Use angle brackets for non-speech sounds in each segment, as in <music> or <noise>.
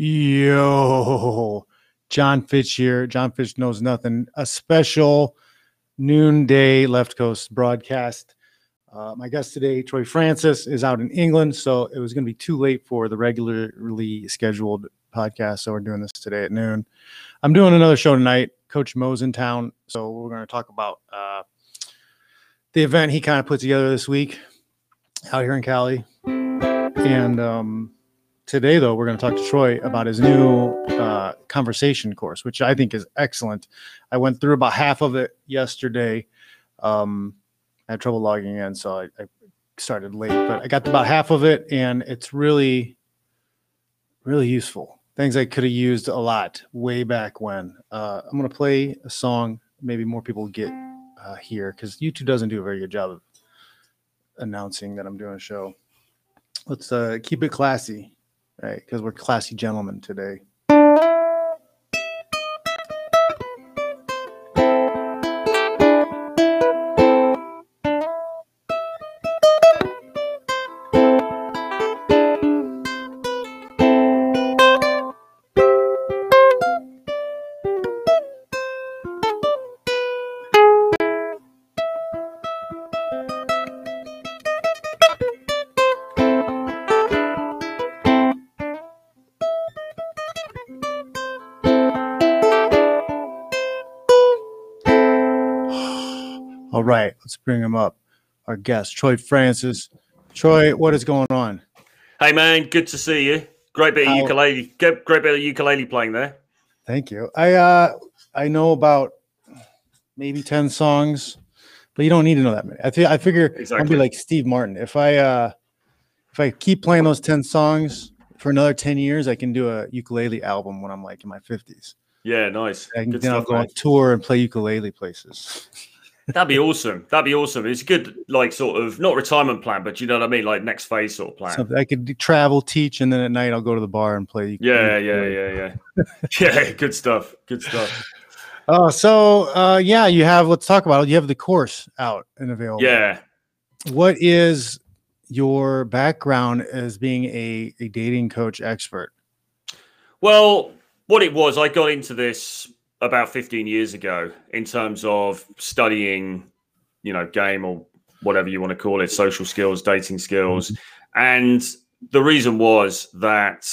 Yo, Jon Fitch here. Jon Fitch knows nothing. A special noonday left coast broadcast. Uh, my guest today, Troy Francis, is out in England, so it was going to be too late for the regularly scheduled podcast. So we're doing this today at noon. I'm doing another show tonight. Coach Mo's in town, so we're going to talk about uh, the event he kind of put together this week out here in Cali, and um, today though we're going to talk to troy about his new uh, conversation course which i think is excellent. I went through about half of it yesterday. Um, i had trouble logging in so I, I started late but i got about half of it and it's really really useful. Things i could have used a lot way back when. Uh, i'm going to play a song maybe more people get uh, here because youtube doesn't do a very good job of announcing that i'm doing a show. Let's uh, keep it classy right? Because we're classy gentlemen today. All right, let's bring him up. Our guest, Troy Francis. Troy, what is going on? Hey man, good to see you. Great bit of How- ukulele. Great great bit of ukulele playing there. Thank you. I uh I know about maybe 10 songs, but you don't need to know that many. I think I figure I'll Exactly. be like Steve Martin. If I uh if I keep playing those 10 songs for another 10 years, I can do a ukulele album when I'm like in my 50s. Yeah, nice. I can Good then I'll stuff, go on tour and play ukulele places. <laughs> That'd be awesome. That'd be awesome. It's a good, like, sort of not retirement plan, but you know what I mean, like next phase sort of plan. So I could travel, teach, and then at night I'll go to the bar and play. yeah, yeah, yeah, <laughs> yeah. yeah, good stuff. Good stuff. Oh, so uh, yeah, you have. Let's talk about it. You have the course out and available. Yeah. What is your background as being a, a dating coach expert? Well, what it was, I got into this about 15 years ago in terms of studying, you know, game or whatever you want to call it, social skills, dating skills. And the reason was that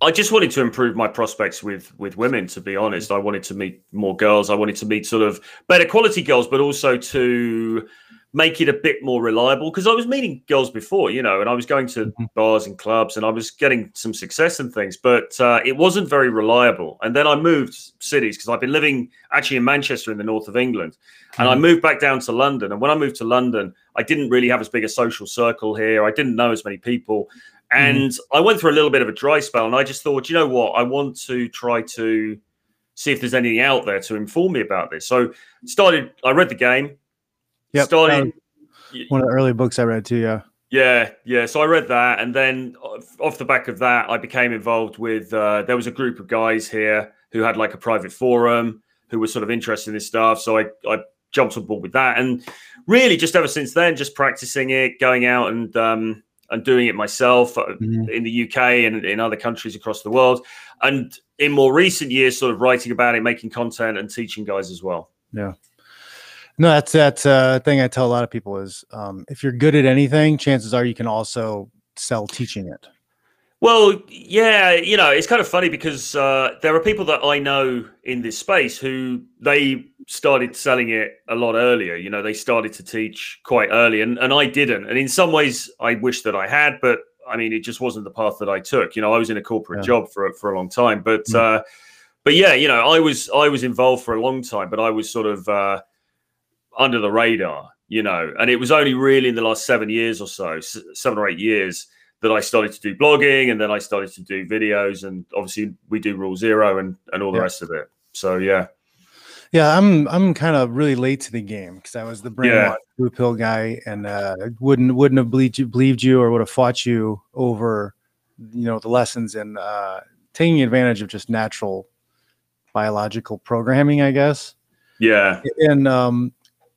I just wanted to improve my prospects with with women, to be honest. I wanted to meet more girls. I wanted to meet sort of better quality girls, but also to make it a bit more reliable because I was meeting girls before, you know, and I was going to Mhm. bars and clubs and I was getting some success and things, but uh, it wasn't very reliable. And then I moved cities because I've been living actually in Manchester in the north of England, and I Mhm. moved back down to London. And when I moved to London, I didn't really have as big a social circle here. I didn't know as many people. And I went through a little bit of a dry spell, and I just thought, you know what, I want to try to see if there's anything out there to inform me about this. So started. I read the game. Yep, Started. One of the early books I read too. Yeah. Yeah, yeah. So I read that, and then off- the back of that, I became involved with. Uh, there was a group of guys here who had like a private forum who were sort of interested in this stuff. So I, I jumped on board with that, and really just ever since then, just practicing it, going out and um, and doing it myself uh, Mhm. in the UK and in other countries across the world, and in more recent years, sort of writing about it, making content, and teaching guys as well. No, that's that's uh, thing I tell a lot of people is um, if you're good at anything, chances are you can also sell teaching it. Well, yeah, you know, it's kind of funny because uh, there are people that I know in this space who they started selling it a lot earlier. You know, they started to teach quite early, and, and I didn't. And in some ways, I wish that I had, but I mean, it just wasn't the path that I took. You know, I was in a corporate Yeah. job for a- for a long time, but Mm. uh, but yeah, you know, I was I was involved for a long time, but I was sort of uh, under the radar. You know, and it was only really in the last seven years or so, seven or eight years that I started to do blogging and then I started to do videos and obviously we do rule zero and, and all the Yeah. rest of it. So yeah. Yeah, I'm I'm kind of really late to the game because I was the brainwashed blue pill guy and uh, wouldn't wouldn't have believed you, believed you or would have fought you over, you know, the lessons and uh, taking advantage of just natural biological programming, I guess. Yeah. And um,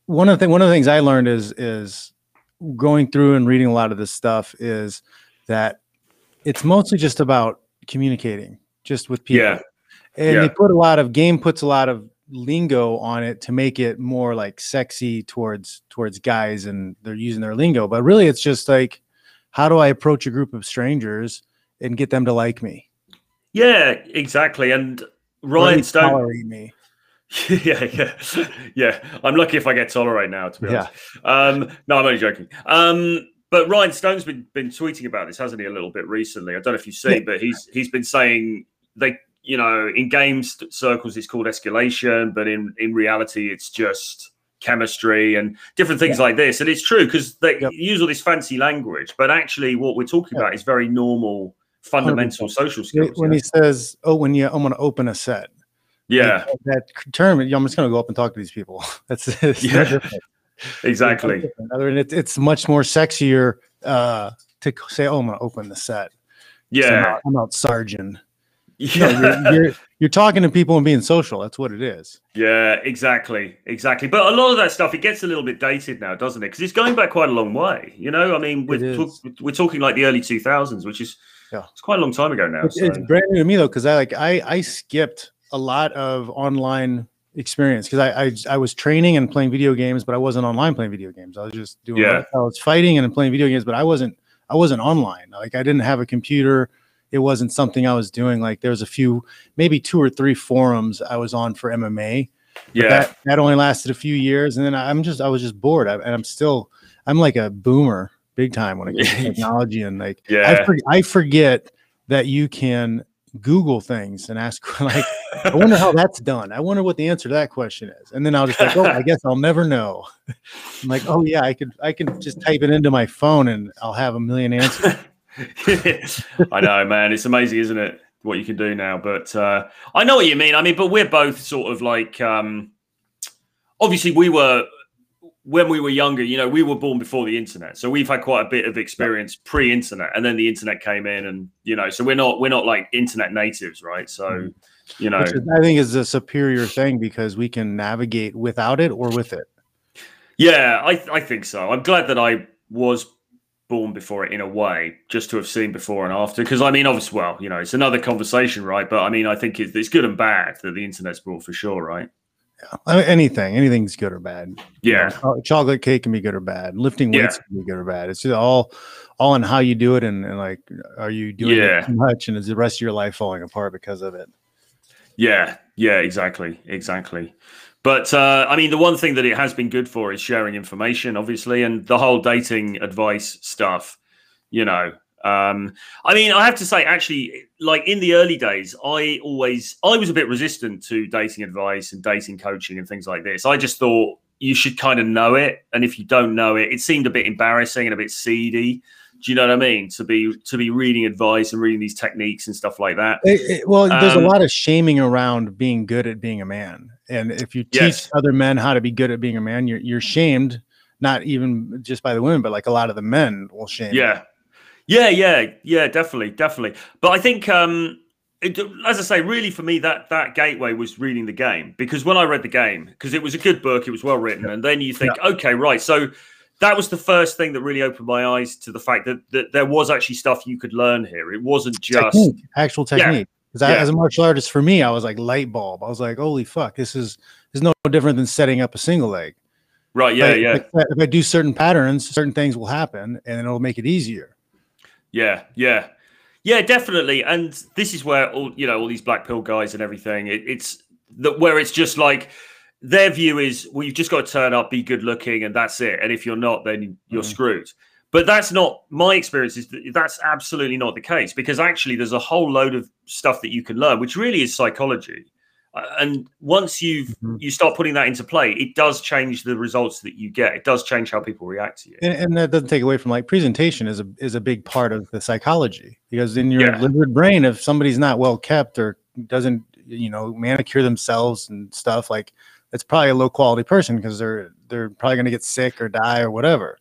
one of the one of the things I learned is is going through and reading a lot of this stuff is that it's mostly just about communicating just with people. Yeah. And Yeah. they put a lot of game puts a lot of lingo on it to make it more like sexy towards towards guys and they're using their lingo. But really it's just like how do I approach a group of strangers and get them to like me? Yeah, exactly. And Ryan Stone. me. <laughs> yeah, yeah, yeah. I'm lucky if I get tolerate now. To be Yeah. honest. Um, no, I'm only joking. Um, but Ryan Stone's been been tweeting about this, hasn't he? A little bit recently. I don't know if you've seen, Yeah. but he's he's been saying they, you know, in games circles it's called escalation, but in in reality it's just chemistry and different things like this. And it's true because they Yep. use all this fancy language, but actually what we're talking Yeah. about is very normal, fundamental 100%. social skills. When yeah. he says, "Oh, when you I'm going to open a set," yeah, like, that term, I'm just going to go up and talk to these people. <laughs> That's it's Yeah. exactly. Other than it's it's much more sexier uh, to say, "Oh, I'm going to open the set." So I'm Yeah. out, I'm out sarging. Yeah. No, you're, you're you're talking to people and being social. That's what it is. Yeah, exactly, exactly. But a lot of that stuff it gets a little bit dated now, doesn't it? Because it's going back quite a long way. You know, I mean, we're talk, we're talking like the early two thousands, which is Yeah. it's quite a long time ago now. It's, so- it's brand new to me though, because I like I I skipped a lot of online experience because I, I I was training and playing video games, but I wasn't online playing video games. I was just doing Yeah. I was fighting and playing video games, but I wasn't I wasn't online. Like I didn't have a computer. It wasn't something I was doing. Like there was a few, maybe two or three forums I was on for MMA. yeah, that, that only lasted a few years, and then I'm just I was just bored. I, and I'm still I'm like a boomer big time when it comes to <laughs> technology and like I, for, I forget that you can Google things and ask <laughs> like I wonder how that's done. I wonder what the answer to that question is. And then I'll just like, oh, I guess I'll never know. I'm like, oh yeah, I could I can just type it into my phone and I'll have a million answers. <laughs> I know, man. It's amazing, isn't it? What you can do now. But uh, I know what you mean. I mean, but we're both sort of like, um, obviously, we were when we were younger. You know, we were born before the internet, so we've had quite a bit of experience pre-internet, and then the internet came in, and you know, so we're not we're not like internet natives, right? So, hmm. you know, Which I think is a superior thing because we can navigate without it or with it. Yeah, I I think so. I'm glad that I was born before it in a way, just to have seen before and after. Because I mean, obviously, well, you know, it's another conversation, right? But I mean, I think it's, it's good and bad that the internet's brought for sure, right? Anything, anything's good or bad. Yeah, chocolate cake can be good or bad. Lifting Yeah. weights can be good or bad. It's just all, all in how you do it, and, and like, are you doing Yeah. it too much, and is the rest of your life falling apart because of it? yeah, yeah, exactly, exactly. But uh, I mean, the one thing that it has been good for is sharing information, obviously, and the whole dating advice stuff. You know, um, I mean, I have to say, actually, like in the early days, I always I was a bit resistant to dating advice and dating coaching and things like this. I just thought you should kind of know it, and if you don't know it, it seemed a bit embarrassing and a bit seedy. Do you know what I mean? To be to be reading advice and reading these techniques and stuff like that. It- it- well, there's a Um, lot of shaming around being good at being a man, and if you teach Yes. other men how to be good at being a man, you're you're shamed. Not even just by the women, but like a lot of the men will shame. you. Yeah, yeah, yeah, yeah, definitely, definitely. But I think, um, it, as I say, really for me, that that gateway was reading the game because when I read the game, because it was a good book, it was well written, and then you think, okay, right, so that was the first thing that really opened my eyes to the fact that that there was actually stuff you could learn here. It wasn't just technique, actual Yeah. technique. Because Yeah. as a martial artist, for me, I was like light bulb. I was like, holy fuck, this is this is no different than setting up a single leg. right. Yeah, Like, yeah, like, if I do certain patterns, certain things will happen, and it'll make it easier. Yeah, yeah. Yeah, definitely. And this is where all you know, all these black pill guys and everything. It, it's that where it's just like their view is, well, you've just got to turn up, be good looking, and that's it. And if you're not, then you're Mhm. screwed. But that's not my experience. Is that that's absolutely not the case because actually there's a whole load of stuff that you can learn, which really is psychology. Uh, and once you've Mhm. you start putting that into play, it does change the results that you get. It does change how people react to you. And, and that doesn't take away from like presentation is a is a big part of the psychology because in your Yeah. lizard brain, if somebody's not well kept or doesn't you know manicure themselves and stuff, like it's probably a low quality person because they're they're probably going to get sick or die or whatever.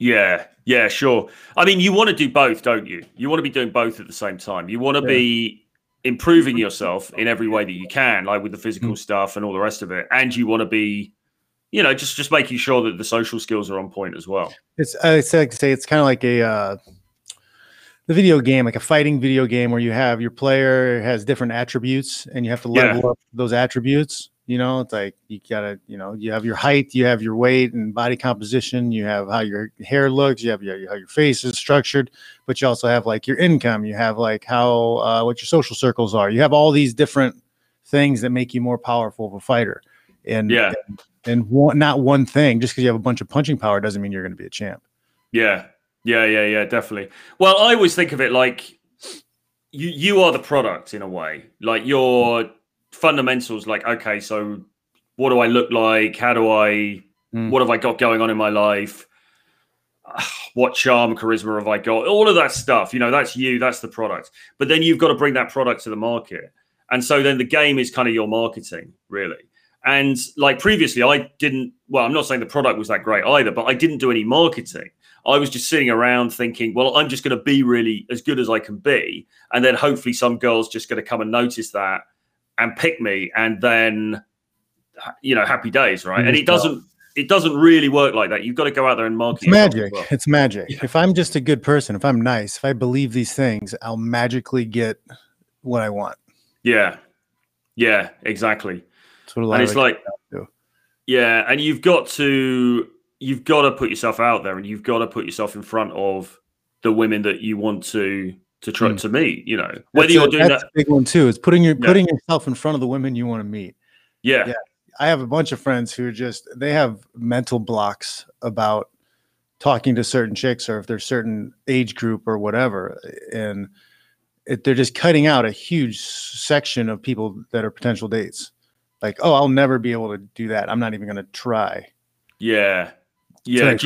Yeah, yeah, sure. I mean, you want to do both, don't you? You want to be doing both at the same time. You want to Yeah. be improving yourself in every way that you can, like with the physical Mm. stuff and all the rest of it, and you want to be, you know, just just making sure that the social skills are on point as well. It's I say, to say it's kind of like a uh, the video game, like a fighting video game where you have your player has different attributes and you have to level Yeah. up those attributes. You know, it's like you gotta, you know, you have your height, you have your weight and body composition, you have how your hair looks, you have your, how your face is structured, but you also have like your income, you have like how uh, what your social circles are. You have all these different things that make you more powerful of a fighter. And Yeah. and, and one, not one thing, just because you have a bunch of punching power doesn't mean you're going to be a champ. Yeah, yeah, yeah, yeah, definitely. Well, I always think of it like you you are the product in a way. Like your fundamentals. Like, okay, so what do I look like? How do I? Mm. What have I got going on in my life? <sighs> What charm, charisma have I got? All of that stuff. You know, that's you. That's the product. But then you've got to bring that product to the market. And so then the game is kind of your marketing, really. And like previously, I didn't. Well, I'm not saying the product was that great either, but I didn't do any marketing. I was just sitting around thinking, well, I'm just going to be really as good as I can be, and then hopefully some girls just going to come and notice that and pick me, and then you know, happy days, right? And it doesn't. It doesn't really work like that. You've got to go out there and market. It's magic. well. It's magic. Yeah. If I'm just a good person, if I'm nice, if I believe these things, I'll magically get what I want. Yeah, yeah, exactly. That's what a lot and it's like comes down to. yeah and you've got to you've got to put yourself out there and you've got to put yourself in front of the women that you want to to try Mm. to meet you know whether That's you're a- doing that's that a big one too. Is putting your Yeah. putting yourself in front of the women you want to meet. yeah Yeah. I have a bunch of friends who are just they have mental blocks about talking to certain chicks or if they're certain age group or whatever, and it, they're just cutting out a huge section of people that are potential dates. Like, oh, I'll never be able to do that. I'm not even going to try. yeah yeah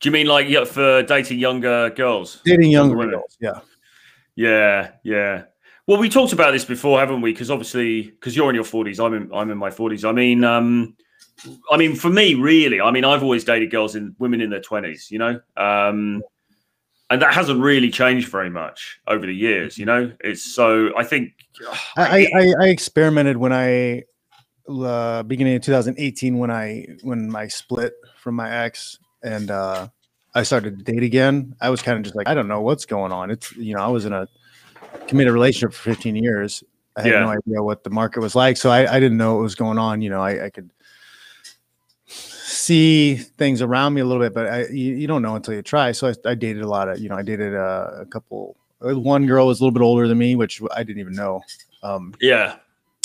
do you, frustrating. do you mean like yeah, for dating younger girls? Dating younger girls. Yeah, yeah yeah. Well we talked about this before haven't we? Because obviously because you're in your 40s i'm in i'm in my 40s i mean um i mean for me really i mean i've always dated girls in women in their 20s you know? Um and that hasn't really changed very much over the years you know? It's so i think I, I I experimented when I uh, beginning in 2018 when I when I split from my ex and uh, I started to date again. I was kind of just like I don't know what's going on. It's you know I was in a committed relationship for 15 years. I had Yeah. no idea what the market was like, so I, I didn't know what was going on. You know, I, I could see things around me a little bit, but I, you, you don't know until you try. So I, I dated a lot of, you know, I dated uh, a couple. uh, One girl was a little bit older than me, which I didn't even know. Um, yeah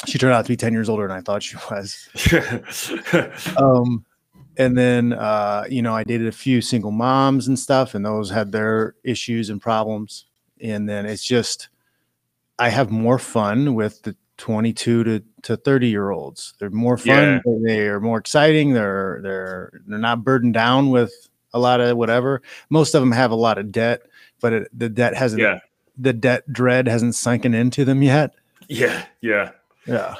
she turned out to be 10 years older than I thought she was. <laughs> Um, and then, uh, you know, I dated a few single moms and stuff, and those had their issues and problems. And then it's just, I have more fun with the 22 to, to 30 year olds. They're more fun. They are more exciting. They're, they're, they're not burdened down with a lot of whatever. Most of them have a lot of debt, but it, the debt hasn't, yeah the debt dread hasn't sunken into them yet. yeah yeah Yeah.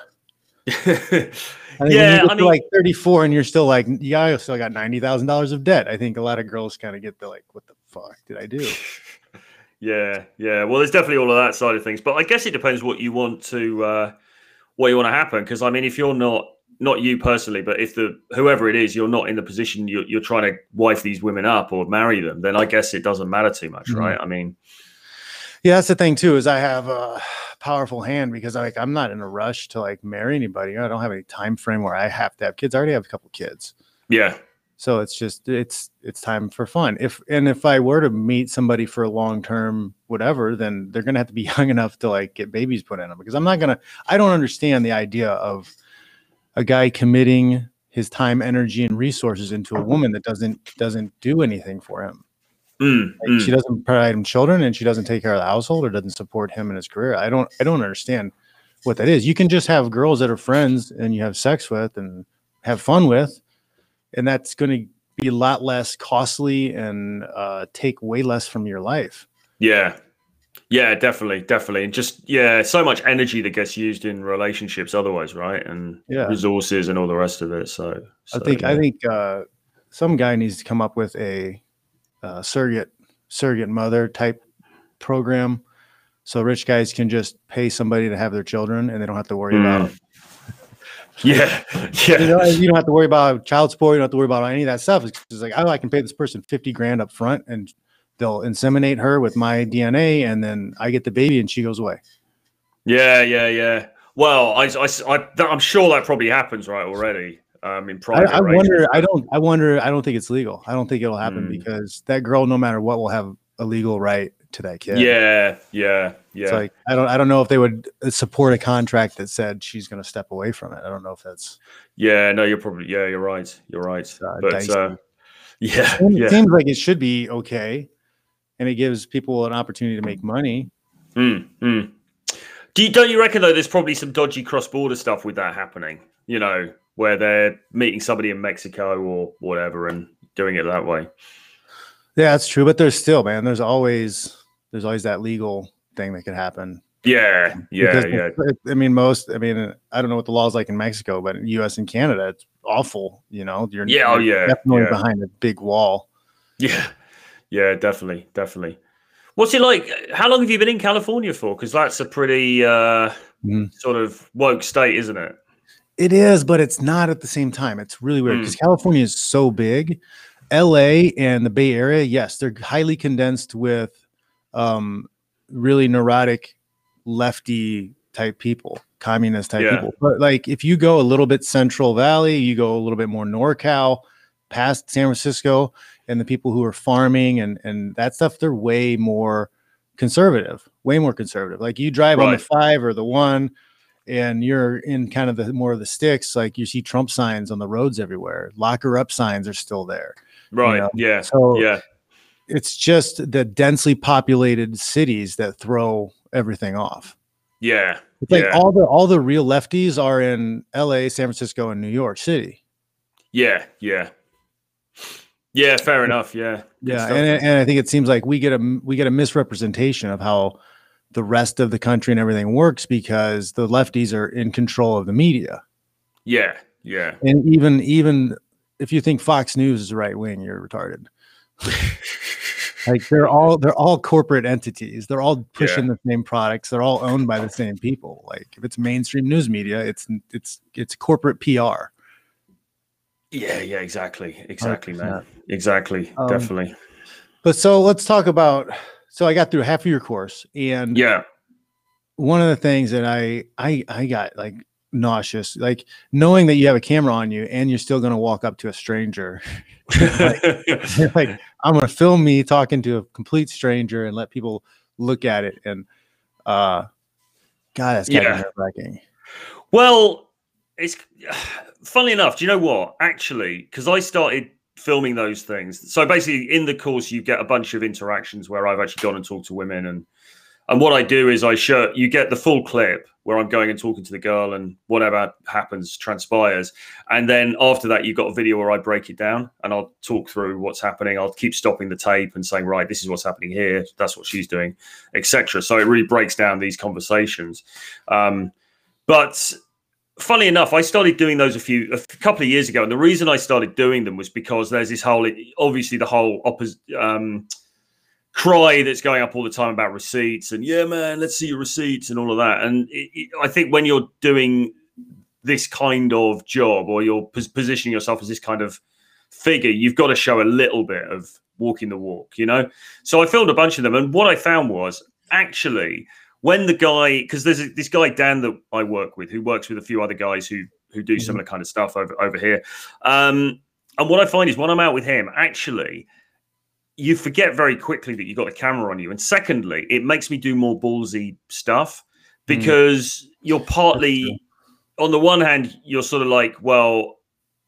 <laughs> I Yeah, I mean- like 34 and you're still like, yeah, I still got ninety thousand dollars of debt. I think a lot of girls kind of get the like, what the fuck did I do? <laughs> Yeah, yeah. Well, there's definitely all of that side of things, but I guess it depends what you want to uh, what you want to happen. Because I mean, if you're not not you personally, but if the whoever it is, you're not in the position you're, you're trying to wife these women up or marry them, then I guess it doesn't matter too much, Mhm. right? I mean, Yeah, that's the thing too. Is I have a powerful hand because like I'm not in a rush to like marry anybody. I don't have any time frame where I have to have kids. I already have a couple kids, yeah, so it's just it's it's time for fun. If and if I were to meet somebody for a long term whatever, then they're gonna have to be <laughs> young enough to like get babies put in them because I'm not gonna. I don't understand the idea of a guy committing his time, energy, and resources into a woman that doesn't doesn't do anything for him. Mm, Like, mm. She doesn't provide him children, and she doesn't take care of the household, or doesn't support him in his career. I don't I don't understand what that is. You can just have girls that are friends and you have sex with and have fun with, and that's going to be a lot less costly and uh, take way less from your life. yeah, yeah, definitely, definitely, and just yeah, so much energy that gets used in relationships otherwise, right? And Yeah. resources and all the rest of it. So, I so, think I think uh, some guy needs to come up with a uh, surrogate surrogate mother type program, so rich guys can just pay somebody to have their children, and they don't have to worry about. Mm. <laughs> yeah, yeah. You, know, you don't have to worry about child support. You don't have to worry about any of that stuff. It's just like, oh, I can pay this person fifty grand up front, and they'll inseminate her with my DNA, and then I get the baby, and she goes away. Yeah, yeah, yeah. Well, I, I, I, am sure that probably happens right already. Um, in private. I, I wonder. I don't. I wonder. I don't think it's legal. I don't think it'll happen mm. because that girl, no matter what, will have a legal right to that kid. Yeah, yeah, yeah. It's like I don't. I don't know if they would uh, support a contract that said she's going to step away from it. I don't know if that's. Yeah. No, you're probably. Yeah, you're right. You're right. Uh, but uh, <laughs> yeah, it yeah. seems like it should be okay, and it gives people an opportunity to make money. Mm, mm. Do you, don't you reckon though? There's probably some dodgy cross-border stuff with that happening. You know, where they're meeting somebody in Mexico or whatever and doing it that way. Yeah, that's true. But there's still, man, there's always there's always that legal thing that could happen. Yeah, yeah, because yeah. I mean, most. I mean, I don't know what the law is like in Mexico, but in U.S. and Canada, it's awful. You know, you're yeah, oh, you're oh yeah, definitely yeah. behind a big wall. <laughs> Yeah, yeah, definitely, definitely. What's it like? How long have you been in California for? Because that's a pretty uh, mm. sort of woke state, isn't it? It is, but it's not at the same time. It's really weird because mm. California is so big. LA and the Bay Area, yes, they're highly condensed with um, really neurotic lefty type people, communist type yeah. people. But like if you go a little bit Central Valley, you go a little bit more NorCal, past San Francisco, and the people who are farming and and that stuff, they're way more conservative, way more conservative. Like you drive right. on the five or the one and you're in kind of the more of the sticks, like you see Trump signs on the roads everywhere. Locker up signs are still there. Right. You know? Yeah. So yeah. It's just the densely populated cities that throw everything off. Yeah. It's like yeah. all the all the real lefties are in LA, San Francisco, and New York City. Yeah, yeah. Yeah, fair enough. Yeah. yeah. And, and I think it seems like we get a we get a misrepresentation of how the rest of the country and everything works because the lefties are in control of the media. Yeah, yeah. And even even if you think Fox News is right wing, you're retarded. <laughs> like they're all they're all corporate entities. They're all pushing yeah. the same products. They're all owned by the same people. Like if it's mainstream news media, it's it's it's corporate PR. Yeah, yeah, exactly. Exactly, 100%. man. Exactly. Um, Definitely. But so let's talk about so I got through half of your course, and yeah, one of the things that I I I got like nauseous, like knowing that you have a camera on you and you're still going to walk up to a stranger. <laughs> like, <laughs> like, I'm going to film me talking to a complete stranger and let people look at it. And uh, God, that's kind yeah. of nerve wracking. Well, it's <sighs> funny enough. Do you know what? Actually, because I started filming those things. So basically, in the course, you get a bunch of interactions where I've actually gone and talked to women, and and what I do is I show you get the full clip where I'm going and talking to the girl, and whatever happens transpires, and then after that, you've got a video where I break it down and I'll talk through what's happening. I'll keep stopping the tape and saying, right, this is what's happening here. That's what she's doing, etc. So it really breaks down these conversations. Um, but funny enough, I started doing those a few a couple of years ago, and the reason I started doing them was because there's this whole obviously the whole opposite um, cry that's going up all the time about receipts and yeah, man, let's see your receipts and all of that. And it, it, I think when you're doing this kind of job or you're pos- positioning yourself as this kind of figure, you've got to show a little bit of walking the walk, you know. So I filmed a bunch of them, and what I found was actually when the guy because there's a, this guy Dan that I work with who works with a few other guys who who do mm-hmm. similar kind of stuff over over here. Um, and what I find is when I'm out with him, actually, you forget very quickly that you've got a camera on you. And secondly, it makes me do more ballsy stuff mm. because mm. you're partly on the one hand, you're sort of like, well,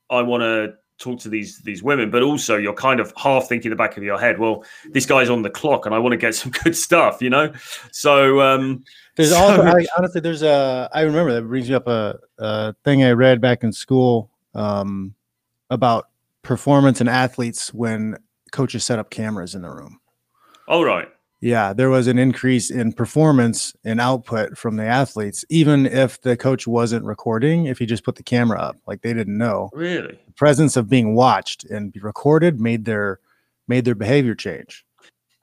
I want to talk to these these women, but also you're kind of half thinking in the back of your head, well, this guy's on the clock, and I want to get some <laughs> good stuff, you know. So um, there's so, also I, honestly, there's a I remember that brings me up a, a thing I read back in school um, about performance and athletes when coaches set up cameras in the room. All right yeah, there was an increase in performance and output from the athletes, even if the coach wasn't recording, if he just put the camera up, like they didn't know. Really? The presence of being watched and be recorded made their made their behavior change.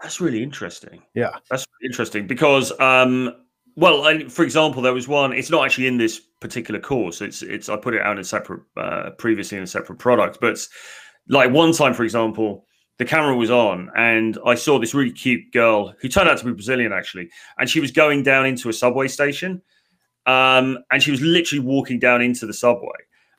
That's really interesting. Yeah. That's really interesting because um well, I, for example, there was one. It's not actually in this particular course. It's it's I put it out in a separate uh, previously in a separate product. But like one time, for example, the camera was on, and I saw this really cute girl who turned out to be Brazilian actually, and she was going down into a subway station, um, and she was literally walking down into the subway,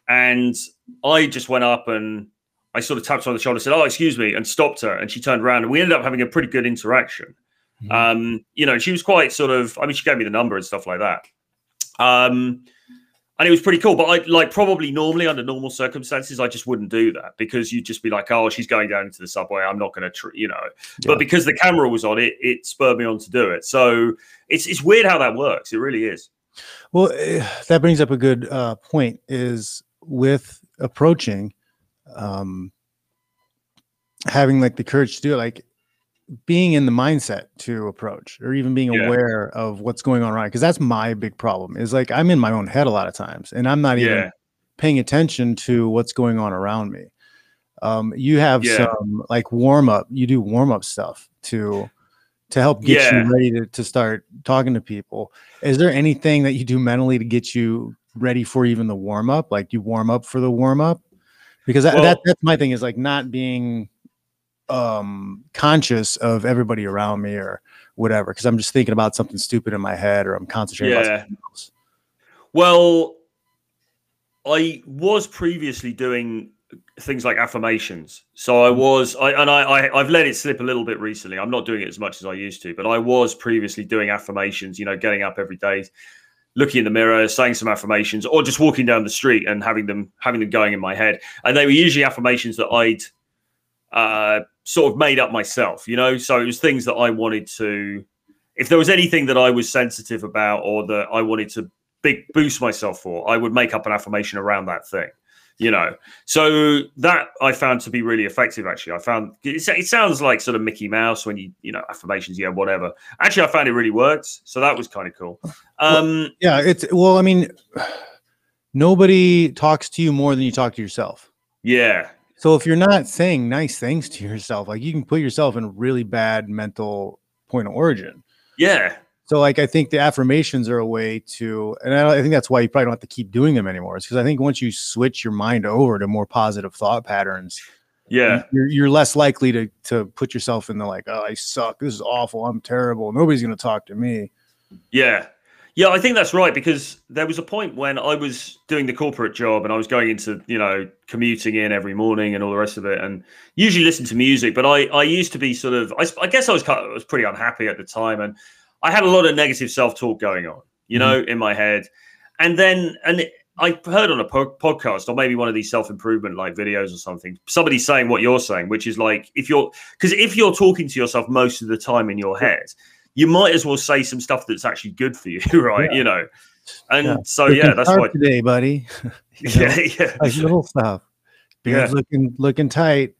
and I just went up and I sort of tapped her on the shoulder, said, "Oh, excuse me," and stopped her, and she turned around, and we ended up having a pretty good interaction. Mhm. Um, you know, she was quite sort of. I mean, she gave me the number and stuff like that. Um, and it was pretty cool. But I like probably normally under normal circumstances, I just wouldn't do that because you'd just be like, "Oh, she's going down into the subway. I'm not going to, tr-, you know." Yeah. But because the camera was on it, it spurred me on to do it. So it's it's weird how that works. It really is. Well, eh, that brings up a good uh, point. Is with approaching, um, having like the courage to do it, like being in the mindset to approach, or even being Yeah. aware of what's going on around. Because that's my big problem. Is like I'm in my own head a lot of times, and I'm not even paying attention to what's going on around me. Um, you have Yeah. some like warm up. You do warm up stuff to to help get Yeah. you ready to, to start talking to people. Is there anything that you do mentally to get you ready for even the warm up? Like you warm up for the warm up? Because that, Well- that that's my thing is like not being um conscious of everybody around me or whatever because i'm just thinking about something stupid in my head or i'm concentrating Yeah. something else Well, I was previously doing things like affirmations. So I was, I and I, I, I've let it slip a little bit recently. I'm not doing it as much as I used to, but I was previously doing affirmations. You know, getting up every day, looking in the mirror, saying some affirmations, or just walking down the street and having them having them going in my head. And they were usually affirmations that I'd uh, sort of made up myself. You know, so it was things that I wanted to. If there was anything that I was sensitive about or that I wanted to big boost myself for, I would make up an affirmation around that thing. You know, so that I found to be really effective. Actually, I found it, it sounds like sort of Mickey Mouse when you you know affirmations, yeah, whatever. Actually, I found it really worked, so that was kind of cool. Um, yeah it's well i mean nobody talks to you more than you talk to yourself yeah, So if you're not saying nice things to yourself, like you can put yourself in a really bad mental point of origin. yeah, So like I think the affirmations are a way to, and I, I think that's why you probably don't have to keep doing them anymore. It's because I think once you switch your mind over to more positive thought patterns, yeah, you're, you're less likely to to put yourself in the like, oh, I suck. This is awful. I'm terrible. Nobody's gonna talk to me. Yeah. Yeah, I think that's right because there was a point when I was doing the corporate job and I was going into, you know, commuting in every morning and all the rest of it and usually listen to music. But I, I used to be sort of, I, I guess I was kind of, I was pretty unhappy at the time and I had a lot of negative self talk going on, you know, mm-hmm. in my head. And then, and it, I heard on a po- podcast or maybe one of these self improvement like videos or something, somebody saying what you're saying, which is like if you're, because if you're talking to yourself most of the time in your head, you might as well say some stuff that's actually good for you, <laughs> right? Yeah. You know, and Yeah. so Looking yeah, that's why. today, buddy. <laughs> You know, <laughs> Yeah, yeah, like little stuff. Beard's Yeah. looking looking tight.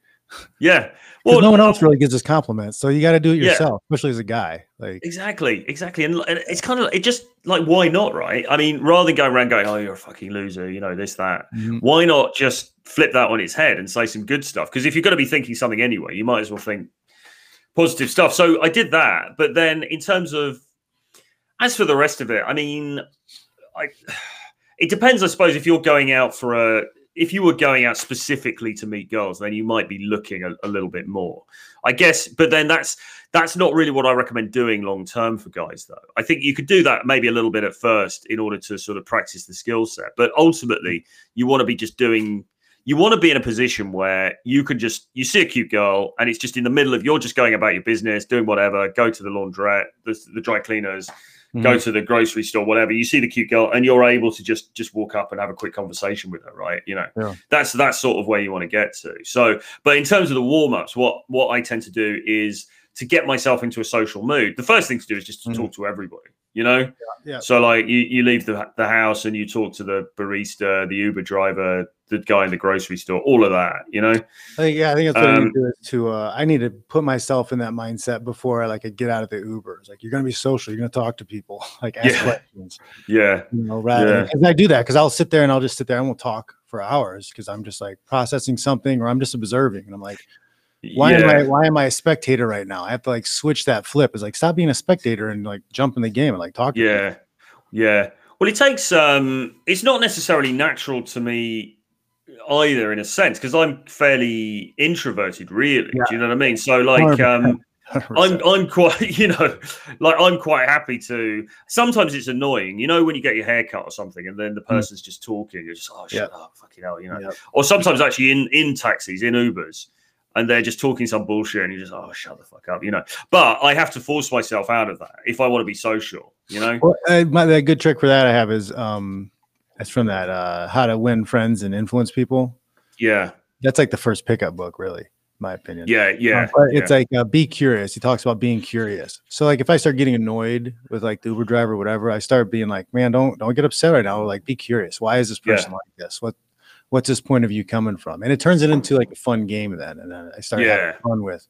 Yeah. Well, no one else really gives us compliments, so you got to do it Yeah. yourself, especially as a guy. Like, Exactly, exactly, and, and it's kind of it just like why not, right? I mean, rather than going around going, "Oh, you're a fucking loser," you know, this that. mm, Why not just flip that on its head and say some good stuff? Because if you're going to be thinking something anyway, you might as well think positive stuff. So I did that, but then in terms of as for the rest of it, I mean, I it depends, I suppose. If you're going out for a if you were going out specifically to meet girls, then you might be looking a, a little bit more, I guess. But then that's that's not really what I recommend doing long term for guys, though. I think you could do that maybe a little bit at first in order to sort of practice the skill set, but ultimately you want to be just doing. You want to be in a position where you can just you see a cute girl and it's just in the middle of you're just going about your business, doing whatever, go to the laundrette, the, the dry cleaners, go to the grocery store, whatever. You see the cute girl, and you're able to just just walk up and have a quick conversation with her, right? You know, Yeah. that's that's sort of where you want to get to. So, but in terms of the warm ups, what what I tend to do is to get myself into a social mood. The first thing to do is just to Mhm. talk to everybody. You know, yeah. So like you you leave the the house and you talk to the barista, the Uber driver, the guy in the grocery store, all of that. You know, I think, yeah, I think that's what I Um, need to do is to uh, I need to put myself in that mindset before I like I get out of the Uber. It's like you're gonna be social, you're gonna talk to people, <laughs> like ask Yeah. questions, <laughs> yeah, you know, rather Yeah. because I do that because I'll sit there and I'll just sit there and won't talk for hours because I'm just like processing something or I'm just observing and I'm like, why yeah. am I why am I a spectator right now? I have to like switch that flip. It's like stop being a spectator and like jump in the game and like talk. Yeah, yeah. Well, it takes. um It's not necessarily natural to me either in a sense because I'm fairly introverted, really. Yeah. Do you know what I mean? So like, um, I'm I'm quite <laughs> you know like I'm quite happy to. Sometimes it's annoying, you know, when you get your hair cut or something, and then the mm. person's mm. just talking. You're just oh shut yep. up, fucking hell, you know. Yep. Or sometimes actually in in taxis, in Ubers, and they're just talking some bullshit, and you just oh shut the fuck up, you know. But I have to force myself out of that if I want to be social, you know. Well, uh, my, the good trick for that I have is um, it's from that uh, How to Win Friends and Influence People. Yeah, that's like the first pickup book, really my opinion. Yeah, yeah. Um, it's yeah. like uh, be curious. He talks about being curious. So like if I start getting annoyed with like the Uber driver or whatever, I start being like, man, don't don't get upset right now. Like be curious. Why is this person yeah. like this? What what's this point of view coming from? And it turns it into like a fun game then. And then I start yeah. having fun with,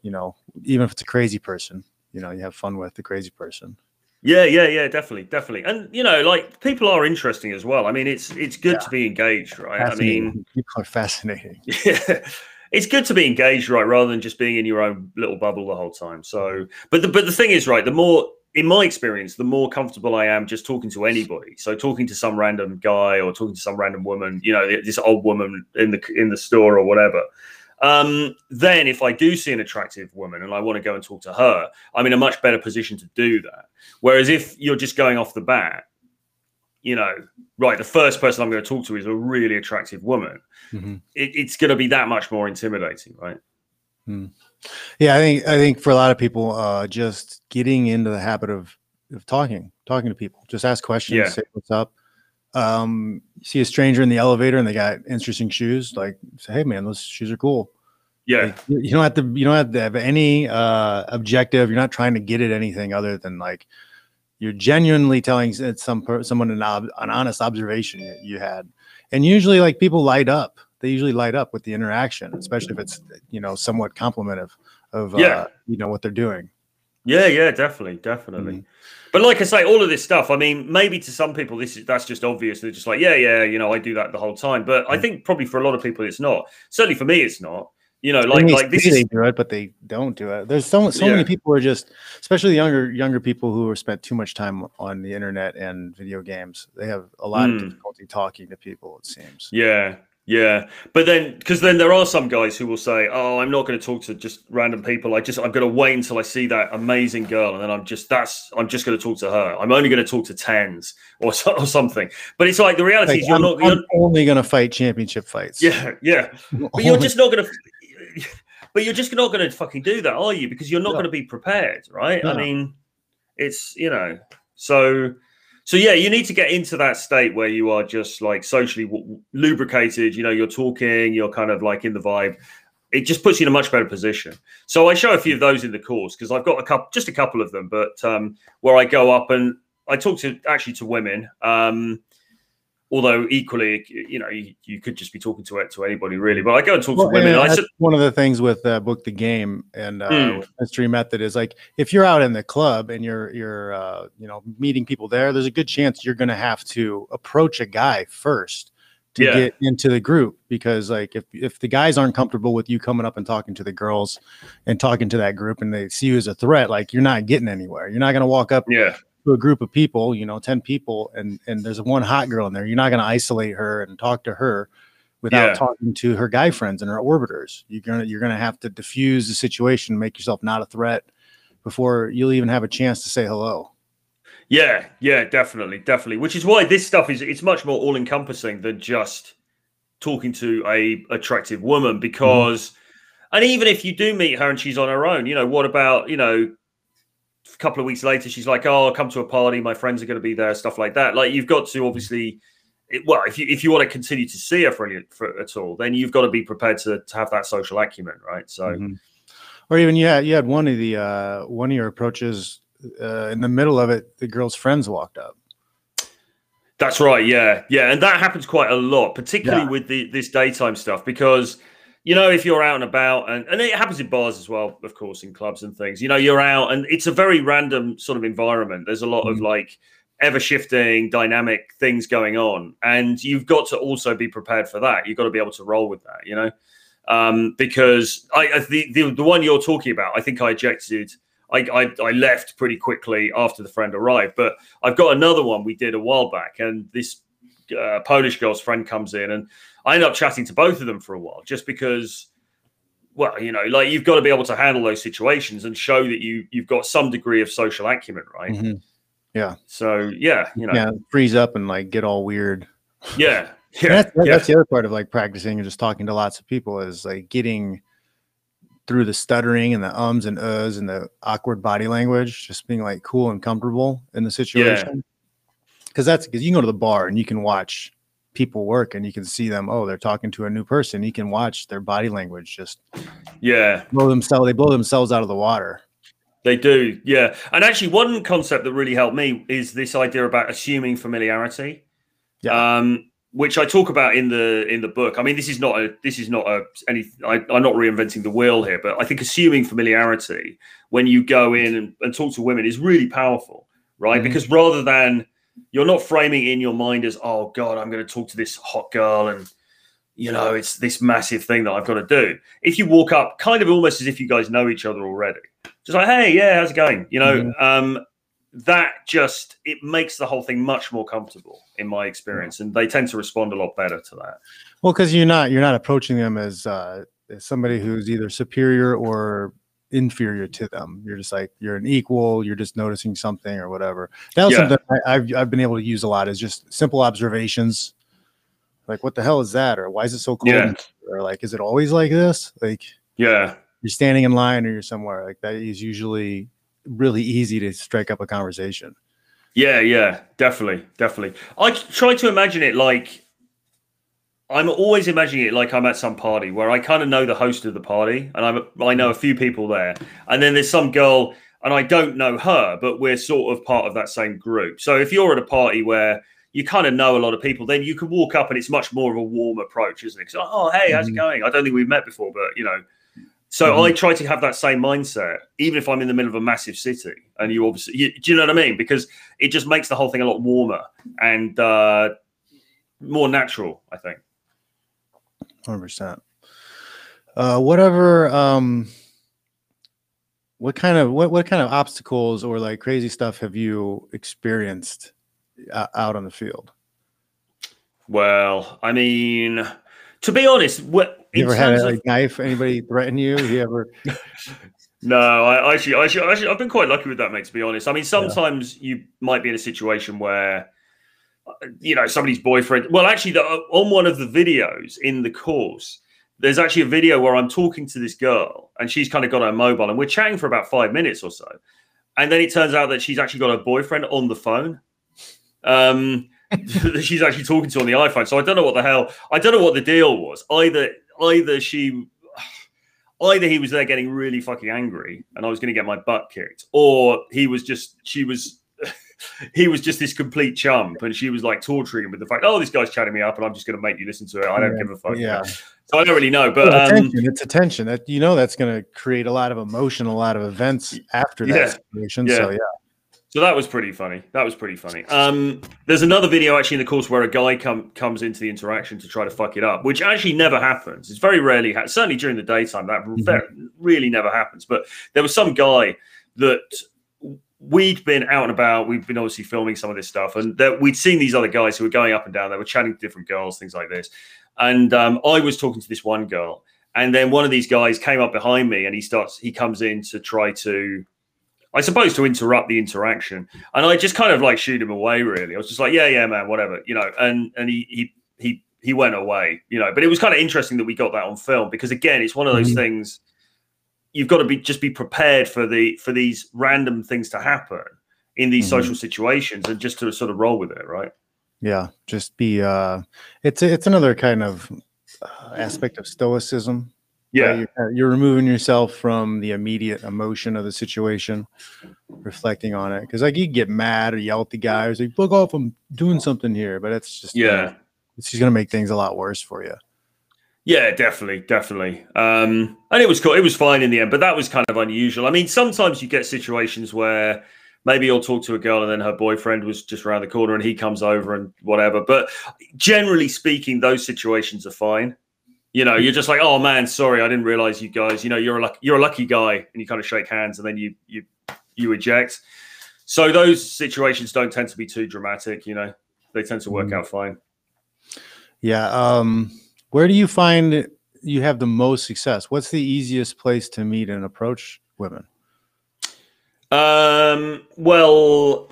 you know, even if it's a crazy person, you know, you have fun with the crazy person. Yeah, yeah, yeah, definitely, definitely. And you know, like people are interesting as well. I mean, it's it's good yeah. to be engaged, right? I mean, <laughs> people are fascinating. <laughs> Yeah it's good to be engaged, right, rather than just being in your own little bubble the whole time. So, but the but the thing is, right, the more in my experience, the more comfortable I am just talking to anybody. So talking to some random guy or talking to some random woman, you know, this old woman in the in the store or whatever. Um, then if I do see an attractive woman and I want to go and talk to her, I'm in a much better position to do that. Whereas if you're just going off the bat, you know, right, the first person I'm going to talk to is a really attractive woman. Mm-hmm. It, it's going to be that much more intimidating, right? Mm. Yeah, I think I think for a lot of people, uh, just getting into the habit of of talking, talking to people, just ask questions, yeah. say what's up. Um, see a stranger in the elevator and they got interesting shoes, like say, hey man, those shoes are cool. Yeah, like, you don't have to you don't have to have any uh, objective. You're not trying to get at anything other than like you're genuinely telling some someone an, ob, an honest observation you had and usually like people light up they usually light up with the interaction especially if it's you know somewhat complimentary of yeah. Uh, you know what they're doing yeah yeah definitely definitely mm-hmm. but like i say all of this stuff i mean maybe to some people this is that's just obvious they're just like yeah yeah you know i do that the whole time but i mm. think probably for a lot of people it's not certainly for me it's not you know, like like this they do it, but they don't do it. There's so so yeah. many people who are just, especially the younger younger people who have spent too much time on the internet and video games. They have a lot mm. of difficulty talking to people. It seems. Yeah, yeah, but then because then there are some guys who will say, "Oh, I'm not going to talk to just random people. I just I'm going to wait until I see that amazing girl, and then I'm just that's I'm just going to talk to her. I'm only going to talk to tens <laughs> or, or something." But it's like the reality like, is you're I'm, not. You're, only going to fight championship fights. Yeah, yeah, <laughs> <laughs> but you're just not going to but you're just not going to fucking do that, are you? Because you're not going to be prepared, right? I mean, it's you know, so so yeah, you need to get into that state where you are just like socially w- lubricated. You know, you're talking, you're kind of like in the vibe. It just puts you in a much better position. So I show a few of those in the course because I've got a couple, just a couple of them, but um, where I go up and I talk to actually to women. Um, although equally, you know, you, you, could just be talking to it to anybody really. But I go and talk well, to women. that's one of the things with uh, book the game and uh, mm. mystery method is like if you're out in the club and you're you're uh, you know meeting people there, there's a good chance you're going to have to approach a guy first to yeah. get into the group because like if if the guys aren't comfortable with you coming up and talking to the girls and talking to that group and they see you as a threat, like you're not getting anywhere. You're not going to walk up. Yeah to a group of people, you know, 10 people, and and there's one hot girl in there, you're not going to isolate her and talk to her without yeah. talking to her guy friends and her orbiters. You're gonna you're gonna have to diffuse the situation, make yourself not a threat before you'll even have a chance to say hello. Yeah, yeah, definitely, definitely. Which is why this stuff is it's much more all encompassing than just talking to a attractive woman mm-hmm. because. Mm-hmm. And even if you do meet her and she's on her own, you know, what about, you know, a couple of weeks later, she's like, "Oh, I'll come to a party. My friends are going to be there." Stuff like that. Like you've got to obviously, it, well, if you if you want to continue to see her for, for at all, then you've got to be prepared to, to have that social acumen, right? So, mm-hmm. or even yeah, you had one of the uh, one of your approaches uh, in the middle of it. The girl's friends walked up. That's right. Yeah, yeah, and that happens quite a lot, particularly yeah. with the this daytime stuff, because you know, if you're out and about, and, and it happens in bars as well, of course, in clubs and things, you know, you're out and it's a very random sort of environment. There's a lot mm. of like ever shifting, dynamic things going on. And you've got to also be prepared for that. You've got to be able to roll with that, you know? Um, because I, the, the, the one you're talking about, I think I ejected. I, I, I left pretty quickly after the friend arrived, but I've got another one we did a while back, and this uh, Polish girl's friend comes in, and I end up chatting to both of them for a while, just because. Well, you know, like you've got to be able to handle those situations and show that you you've got some degree of social acumen, right? Mhm. Yeah. So yeah, you know, Yeah. Freeze up and like get all weird. yeah, <laughs> yeah, that's, yeah. the other part of like practicing and just talking to lots of people is like getting through the stuttering and the ums and uhs and the awkward body language, just being like cool and comfortable in the situation. Because that's because you can go to the bar and you can watch people work and you can see them. Oh, they're talking to a new person. You can watch their body language just yeah. blow themselves. They blow themselves out of the water. They do, yeah. And actually, one concept that really helped me is this idea about assuming familiarity, Yeah. um, which I talk about in the in the book. I mean, this is not a this is not a any. I, I'm not reinventing the wheel here, but I think assuming familiarity when you go in and, and talk to women is really powerful, right? Mhm. Because rather than you're not framing in your mind as, oh God, I'm going to talk to this hot girl and you know it's this massive thing that I've got to do. If you walk up, kind of almost as if you guys know each other already just like, hey, yeah, how's it going? You know, Mhm. um, that just it makes the whole thing much more comfortable in my experience, and they tend to respond a lot better to that. Well, because you're not you're not approaching them as uh, as somebody who's either superior or inferior to them. You're just like you're an equal. You're just noticing something or whatever. That was Yeah. something I, I've I've been able to use a lot. Is just simple observations, like what the hell is that, or why is it so cold, Yeah. or like is it always like this? Like Yeah, you're standing in line or you're somewhere like that is usually really easy to strike up a conversation. yeah, yeah, definitely, definitely. I try to imagine it like I'm always imagining it like I'm at some party where I kind of know the host of the party, and I'm I know a few people there, and then there's some girl, and I don't know her, but we're sort of part of that same group. So if you're at a party where you kind of know a lot of people, then you can walk up and it's much more of a warm approach, isn't it? 'Cause, oh, hey, how's it Mhm. going? I don't think we've met before, but you know. So Mhm. I try to have that same mindset, even if I'm in the middle of a massive city. And you obviously, you, do you know what I mean? Because it just makes the whole thing a lot warmer and uh, more natural. I think. Hundred percent. Uh, whatever. Um, what kind of what what kind of obstacles or like crazy stuff have you experienced uh, out on the field? Well, I mean, to be honest, what You ever had a of- knife? Anybody threaten you? You ever? <laughs> <laughs> No, I actually, I actually, actually, I've been quite lucky with that, mate. To be honest, I mean, sometimes you might be in a situation where, you know, somebody's boyfriend. Well, actually, the, on one of the videos in the course, there's actually a video where I'm talking to this girl, and she's kind of got her mobile, and we're chatting for about five minutes or so, and then it turns out that she's actually got her boyfriend on the phone. Um, <laughs> she's actually talking to on the iPhone. So I don't know what the hell. I don't know what the deal was. Either, either she either he was there getting really fucking angry and I was going to get my butt kicked, or he was just she was he was just this complete chump and she was like torturing him with the fact, oh, this guy's chatting me up and I'm just going to make you listen to it. I don't Yeah, give a fuck. Yeah, So I don't really know, but Well, um. It's attention. That you know that's going to create a lot of emotion, a lot of events after that Yeah. situation. Yeah. So yeah, So that was pretty funny. That was pretty funny. Um, there's another video actually in the course where a guy come, comes into the interaction to try to fuck it up, which actually never happens. It's very rarely, ha- certainly during the daytime, that ve- really never happens. But there was some guy that we'd been out and about. We've been obviously filming some of this stuff, and that we'd seen these other guys who were going up and down. They were chatting to different girls, things like this. And um, I was talking to this one girl, and then one of these guys came up behind me, and he starts. He comes in to try to I suppose to interrupt the interaction. And I just kind of like shoot him away, really. I was just like, yeah, yeah, man, whatever, you know, and and he he he he went away, you know. But it was kind of interesting that we got that on film because again, it's one of those Mhm. things you've got to be just be prepared for the for these random things to happen in these Mhm. social situations and just to sort of roll with it, right? yeah. Just be. uh It's it's another kind of uh, aspect of stoicism. Yeah. right? You're, you're removing yourself from the immediate emotion of the situation, reflecting on it. Because like you get mad or yell at the guy, or say, "Fuck off! I'm doing something here," but it's just Yeah. it's just gonna make things a lot worse for you. Yeah, definitely, definitely. Um, and it was cool. It was fine in the end, but that was kind of unusual. I mean, sometimes you get situations where maybe you'll talk to a girl and then her boyfriend was just around the corner and he comes over and whatever. But generally speaking, those situations are fine. You know, you're just like, oh man, sorry, I didn't realize you guys. You know, you're a luck- you're a lucky guy, and you kind of shake hands and then you you you eject. So those situations don't tend to be too dramatic. You know, they tend to work Mhm. out fine. Yeah. Um, where do you find you have the most success? What's the easiest place to meet and approach women? Um, well,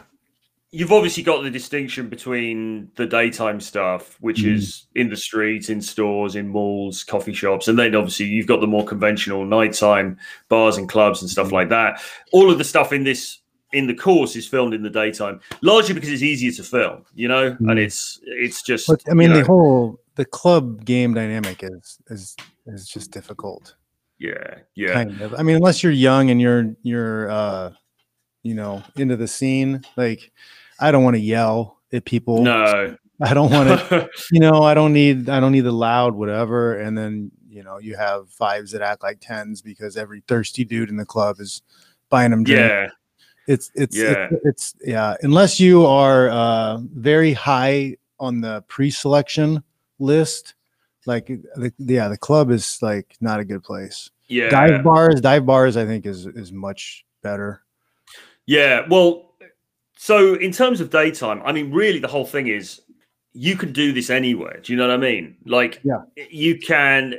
you've obviously got the distinction between the daytime stuff, which Mhm. is in the streets, in stores, in malls, coffee shops, and then obviously you've got the more conventional nighttime bars and clubs and stuff Mhm. like that. All of the stuff in this in the course is filmed in the daytime, largely because it's easier to film, you know, Mhm. and it's it's just. But I mean, you the whole the club game dynamic is is is just difficult. yeah, yeah, Kind of. I mean, unless you're young and you're you're uh, you know into the scene. Like, I don't want to yell at people. no, <laughs> I don't want to. <laughs> you know, I don't need I don't need the loud whatever. And then you know you have fives that act like tens because every thirsty dude in the club is buying them drinks. yeah, It's it's Yeah. it's, it's yeah. Unless you are uh, very high on the pre-selection list, like the, yeah, the club is like not a good place. yeah. Dive bars, dive bars, I think is is much better. Yeah, well, so in terms of daytime, I mean, really, the whole thing is you can do this anywhere. Do you know what I mean? Like, Yeah. you can.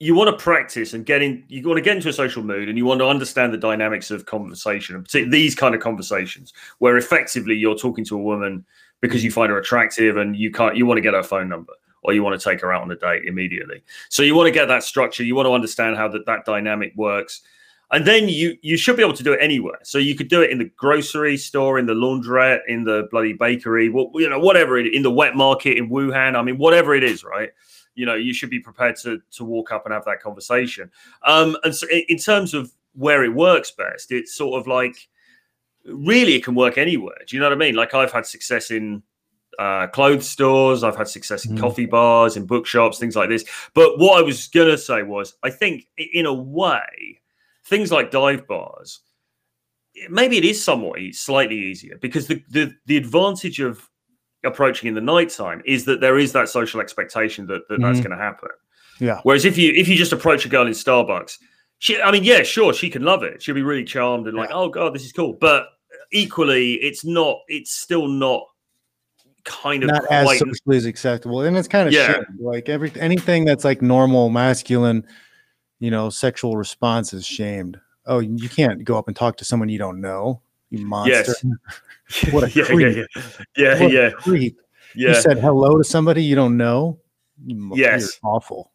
You want to practice and get in. You want to get into a social mood, and you want to understand the dynamics of conversation, and particularly these kind of conversations, where effectively you're talking to a woman because you find her attractive, and you can't. You want to get her phone number, or you want to take her out on a date immediately. So you want to get that structure. You want to understand how that that dynamic works and then you you should be able to do it anywhere. So you could do it in the grocery store, in the laundrette, in the bloody bakery, what you know, whatever it in the wet market in Wuhan. I mean, whatever it is, right? You know, you should be prepared to to walk up and have that conversation. Um, and so in terms of where it works best, it's sort of like really it can work anywhere. Do you know what I mean? Like I've had success in uh, clothes stores, I've had success in Mhm. coffee bars, in bookshops, things like this. But what I was gonna say was, I think in a way, things like dive bars, maybe it is somewhat slightly easier because the, the the advantage of approaching in the nighttime is that there is that social expectation that, that that's Mhm. going to happen. Yeah. Whereas if you if you just approach a girl in Starbucks, she I mean, yeah, sure, she can love it. She'll be really charmed and like, Yeah. oh god, this is cool. But equally, it's not. It's still not kind of not as quite. socially as acceptable and it's kind of Yeah. shit. like every anything that's like normal masculine you know sexual response is shamed oh you can't go up and talk to someone you don't know you monster <laughs> Yes. What a yeah, creep. yeah, yeah, yeah, creep. yeah. you said hello to somebody you don't know You Yes. awful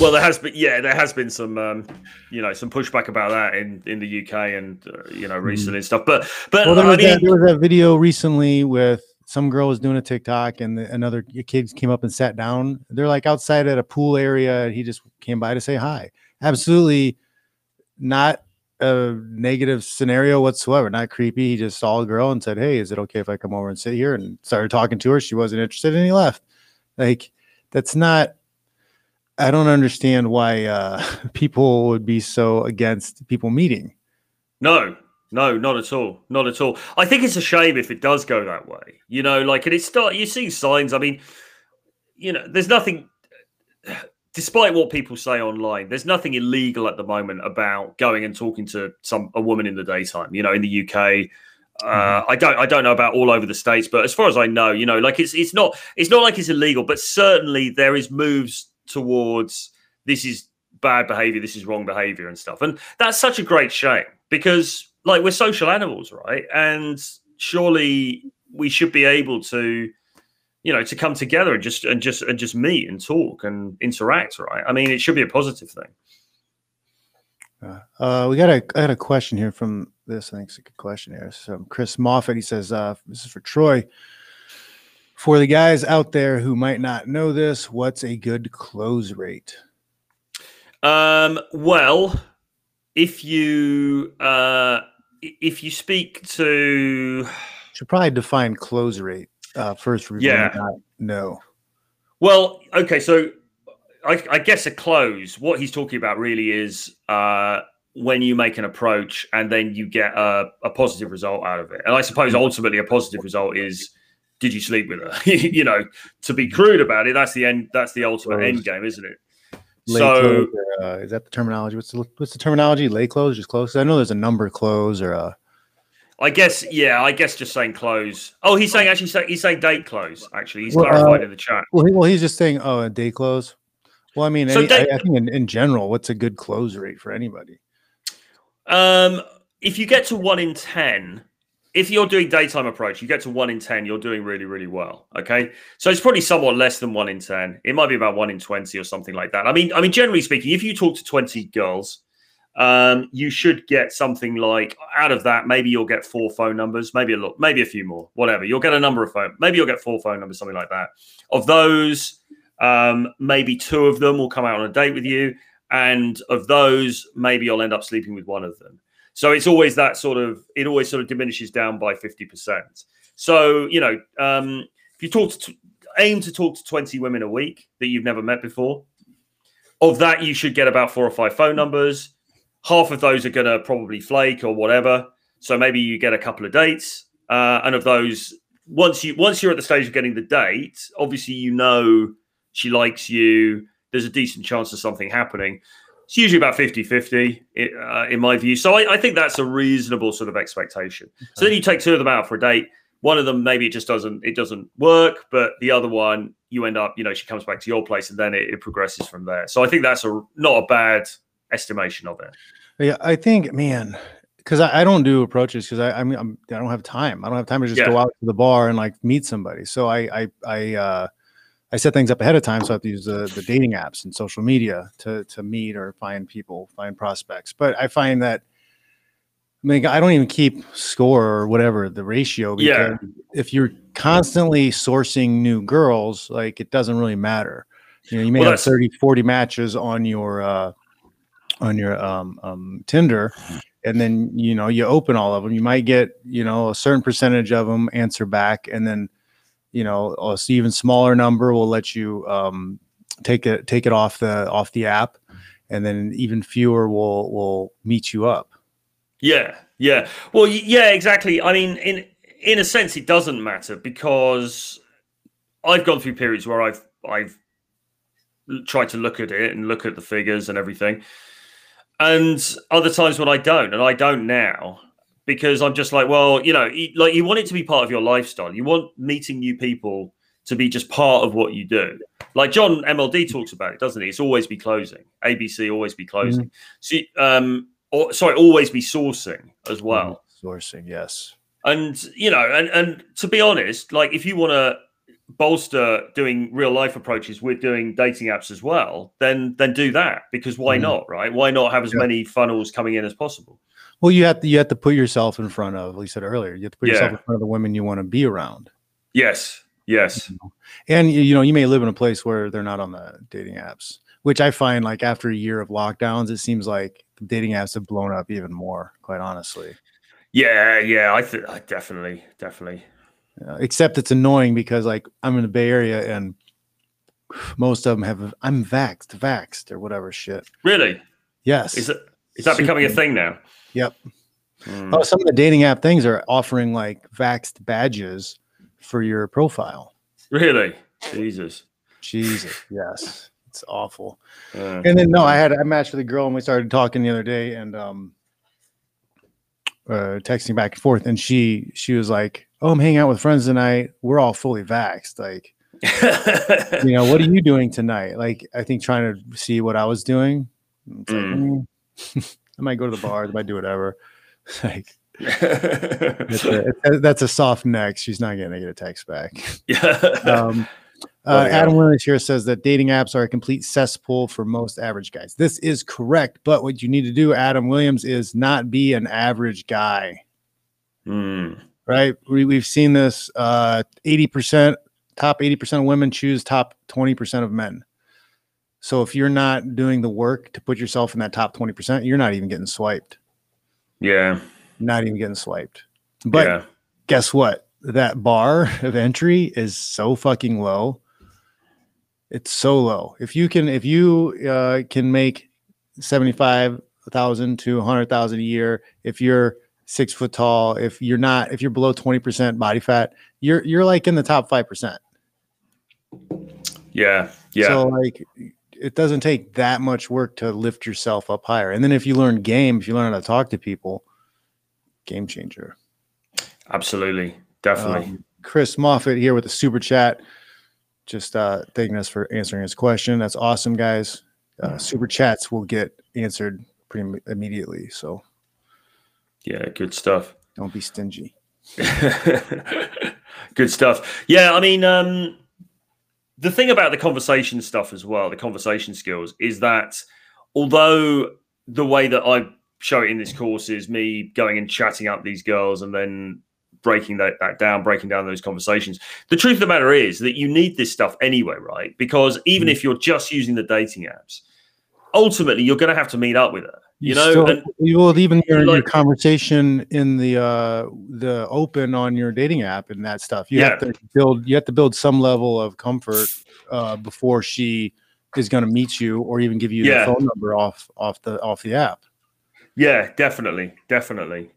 Well, there has been, yeah, there has been some, um, you know, some pushback about that in in the UK and uh, you know recently and stuff. But but well there I was, mean, that, there was that video recently with some girl was doing a tiktok and the, another kid came up and sat down they're like outside at a pool area and he just came by to say hi absolutely not a negative scenario whatsoever not creepy he just saw a girl and said hey is it okay if i come over and sit here and started talking to her she wasn't interested and he left like that's not i don't understand why uh <laughs> people would be so against people meeting No, no, not at all, not at all. I think it's a shame if it does go that way. You know, like, and it start. You see signs. I mean, you know, there's nothing. Despite what people say online, there's nothing illegal at the moment about going and talking to some a woman in the daytime. You know, in the UK, uh, I don't I don't know about all over the states, but as far as I know, you know, like it's it's not it's not like it's illegal, but certainly there is moves towards this is bad behavior, this is wrong behavior and stuff, and that's such a great shame because like we're social animals, right? And surely we should be able to you know to come together and just and just and just meet and talk and interact right i mean it should be a positive thing Uh, uh, we got a I had a question here from this. I think it's a good question here. So Chris Moffat, he says, uh, this is for Troy. For the guys out there who might not know this, what's a good close rate? um well if you uh if you speak to Should probably define close rate uh, first. who Yeah. know. Well, okay, so I, I guess a close. What he's talking about really is uh, when you make an approach and then you get a, a positive result out of it. And I suppose ultimately a positive result is did you sleep with her? <laughs> you know, to be crude about it, that's the end. That's the ultimate Close. end game, isn't it? Lay So close or, uh, is that the terminology? What's the what's the terminology? Lay close, just close. I know there's a number close or a I guess, yeah, I guess just saying close. Oh, he's saying actually, say, he's saying date close. Actually, he's Well, uh, clarified in the chat. Well, he, well, he's just saying, oh, a day close. Well, I mean, So any- day- I, I think in, in general, what's a good close rate for anybody? Um, if you get to one in ten, if you're doing daytime approach, you get to one in ten, you're doing really, really well. Okay, so it's probably somewhat less than one in ten. It might be about one in twenty or something like that. I mean, I mean, generally speaking, if you talk to twenty girls, um, you should get something like out of that. Maybe you'll get four phone numbers, maybe a lot, maybe a few more, whatever. You'll get a number of phone, maybe you'll get four phone numbers, something like that. Of those, um, maybe two of them will come out on a date with you, and of those, maybe you'll end up sleeping with one of them. So it's always that sort of it always sort of diminishes down by fifty percent. So you know, um, if you talk to aim to talk to twenty women a week that you've never met before, of that you should get about four or five phone numbers. Half of those are going to probably flake or whatever. So maybe you get a couple of dates, uh, and of those, once you once you're at the stage of getting the date, obviously you know she likes you. There's a decent chance of something happening. It's usually about 50 50 uh, in my view. So I, I think that's a reasonable sort of expectation. So then you take two of them out for a date. One of them maybe it just doesn't it doesn't work, but the other one you end up you know she comes back to your place and then it, it progresses from there. So I think that's a not a bad estimation of it. Yeah, I think, man, because I, I don't do approaches because I I mean I'm, I don't have time. I don't have time to just Yeah. go out to the bar and like meet somebody. So I I I uh, I set things up ahead of time. So I have to use the the dating apps and social media to to meet or find people, find prospects. But I find that. I mean, I don't even keep score or whatever the ratio. Yeah. If you're constantly sourcing new girls, like it doesn't really matter. You know, you may Well, have that's- 30, 40 matches on your uh, on your um, um, Tinder, and then you know you open all of them. You might get you know a certain percentage of them answer back, and then you know a even smaller number will let you um, take it take it off the off the app, and then even fewer will will meet you up. Yeah, yeah. Well, yeah, exactly. I mean, in in a sense, it doesn't matter because I've gone through periods where I've I've tried to look at it and look at the figures and everything, and other times when I don't, and I don't now because I'm just like, well, you know, like you want it to be part of your lifestyle. You want meeting new people to be just part of what you do. Like John MLD mm-hmm. talks about it, doesn't he? It's always be closing. ABC always be mm-hmm. closing. So, um, or sorry, always be sourcing as mm-hmm. well. sourcing, yes. And you know, and and to be honest, like if you want to bolster doing real life approaches with doing dating apps as well, then then do that because why Mhm. not, right? Why not have as Yeah. many funnels coming in as possible? Well, you have to you have to put yourself in front of. We said earlier, you have to put yourself in front of the women you want to be around. Yes, yes, and you you know you may live in a place where they're not on the dating apps which i find like after a year of lockdowns it seems like the dating apps have blown up even more quite honestly yeah, yeah. I think definitely, definitely. Uh, except it's annoying because like i'm in the bay area and most of them have i'm vaxxed vaxxed or whatever shit Really, yes is it is that becoming a thing now? Yep. Hmm. oh some of the dating app things are offering like vaxxed badges for your profile Really, Jesus. jesus yes it's awful Yeah. And then no, I had I matched with a girl and we started talking the other day and um uh texting back and forth and she she was like, Oh, I'm hanging out with friends tonight. We're all fully vaxxed. Like, <laughs> you know, what are you doing tonight? Like, I think trying to see what I was doing. Like, Mm. mm, <laughs> I might go to the bars, I might do whatever. <laughs> like that's a, that's a soft next. She's not gonna get a text back. Um, Well, uh, yeah. Adam Williams here says that dating apps are a complete cesspool for most average guys. This is correct, but what you need to do, Adam Williams, is not be an average guy. Hmm. Right? We, we've seen this. Uh, eighty percent, top eighty percent of women choose top twenty percent of men. So if you're not doing the work to put yourself in that top twenty percent, you're not even getting swiped. Yeah. Not even getting swiped. But yeah. guess what? That bar of entry is so fucking low. It's so low. If you can, if you uh, can make seventy-five thousand to hundred thousand a year, if you're six foot tall, if you're not, if you're below twenty percent body fat, you're you're like in the top five percent. Yeah. Yeah. So like, it doesn't take that much work to lift yourself up higher. And then if you learn game, if you learn how to talk to people, game changer. Absolutely, definitely. Um, Chris Moffat here with the super chat, just uh, thanking us for answering his question. That's awesome, guys. Uh, super chats will get answered pretty im- immediately, so yeah, good stuff. don't be stingy. <laughs> Good stuff. Yeah, I mean, um, the thing about the conversation stuff as well, the conversation skills, is that although the way that I show it in this course is me going and chatting up these girls and then breaking that, that down, breaking down those conversations. The truth of the matter is that you need this stuff anyway, right? Because even Mhm. if you're just using the dating apps, ultimately you're going to have to meet up with her. You, know, still, and you will even your, your conversation in the uh the open on your dating app and that stuff. You have Yeah. to build you have to build some level of comfort uh before she is going to meet you or even give you Yeah. the phone number off off the off the app. Yeah, definitely, definitely.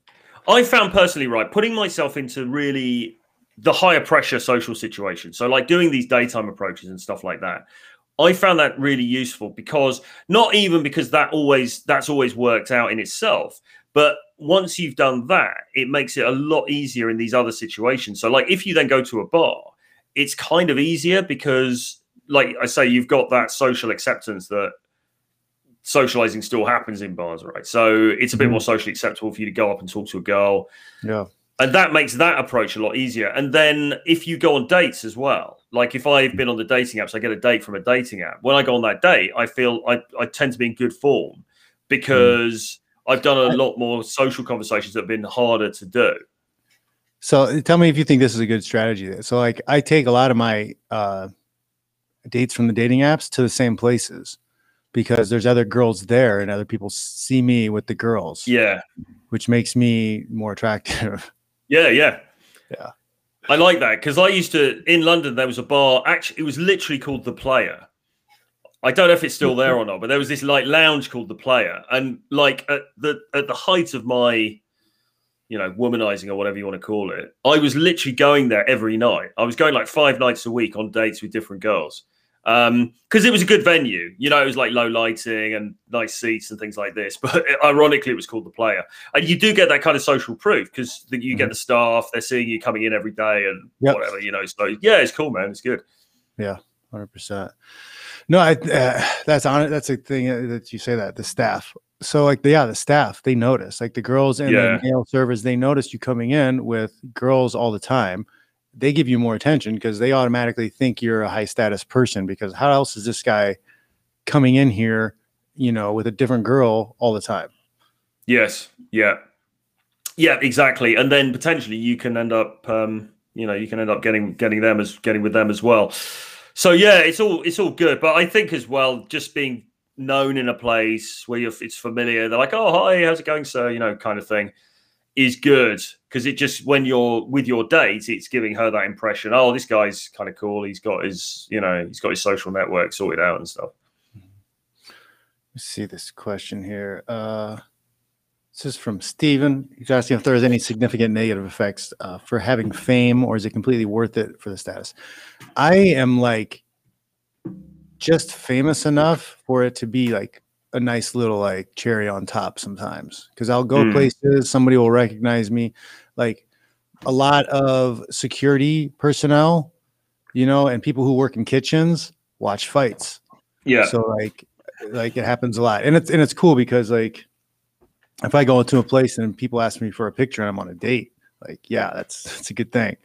I found personally, right, putting myself into really the higher pressure social situations. So, like doing these daytime approaches and stuff like that. I found that really useful because not even because that always that's always worked out in itself, but once you've done that, it makes it a lot easier in these other situations. So, like if you then go to a bar, it's kind of easier because, like I say, you've got that social acceptance that socializing still happens in bars, right? So it's a bit Mhm. more socially acceptable for you to go up and talk to a girl. Yeah. And that makes that approach a lot easier. And then if you go on dates as well, like if I've been on the dating apps, I get a date from a dating app. When I go on that date, I feel I, I tend to be in good form because I've done a lot more social conversations that have been harder to do. So tell me if you think this is a good strategy. So like I take a lot of my uh dates from the dating apps to the same places because there's other girls there and other people see me with the girls, Yeah. which makes me more attractive. <laughs> Yeah, yeah. Yeah. I like that because I used to in London. There was a bar. Actually, it was literally called the Player. I don't know if it's still there or not, but there was this like lounge called the Player, and like at the at the height of my, you know, womanizing or whatever you want to call it, I was literally going there every night. I was going like five nights a week on dates with different girls um because it was a good venue you know it was like low lighting and nice seats and things like this <laughs> but ironically it was called the player and you do get that kind of social proof because you get the staff they're seeing you coming in every day and Yep. whatever you know so yeah it's cool man it's good Yeah, Hundred percent. No, I, uh, that's on it. That's a thing uh, that you say that the staff. So like, yeah, the staff they notice. Like the girls and Yeah. the male servers, they notice you coming in with girls all the time. They give you more attention because they automatically think you're a high status person. Because how else is this guy coming in here, you know, with a different girl all the time? yes. Yeah. Yeah exactly. And then potentially you can end up um you know you can end up getting getting them as getting with them as well. So yeah it's all it's all good. But i think as well just being known in a place where you're it's familiar they're like oh hi how's it going sir? you know kind of thing is good because it just when you're with your date it's giving her that impression oh this guy's kind of cool he's got his you know he's got his social network sorted out and stuff Let's see this question here. Uh, this is from Steven. He's asking if there's any significant negative effects uh, for having fame, or is it completely worth it for the status? I am like just famous enough for it to be like a nice little like cherry on top sometimes. Because I'll go Mm. places, somebody will recognize me. Like a lot of security personnel, you know, and people who work in kitchens watch fights. yeah So like like it happens a lot. And it's and it's cool because like if I go into a place and people ask me for a picture and I'm on a date, like yeah, that's that's a good thing.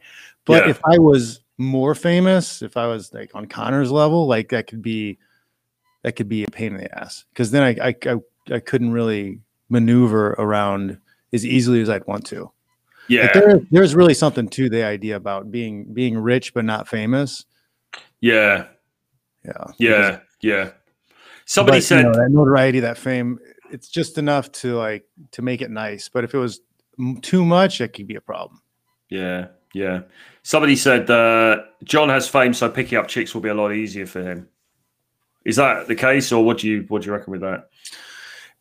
But Yeah. if I was more famous, if I was like on Conor's level, like that could be that could be a pain in the ass because then I, I I I couldn't really maneuver around as easily as I'd want to. yeah Like there, there's really something to the idea about being being rich but not famous. yeah Yeah. yeah yeah somebody But, said you know, that notoriety, that fame, it's just enough to like to make it nice. But if it was m- too much, it could be a problem. Yeah, yeah. Somebody said uh, Jon has fame, so picking up chicks will be a lot easier for him. Is that the case, or what do you what do you reckon with that?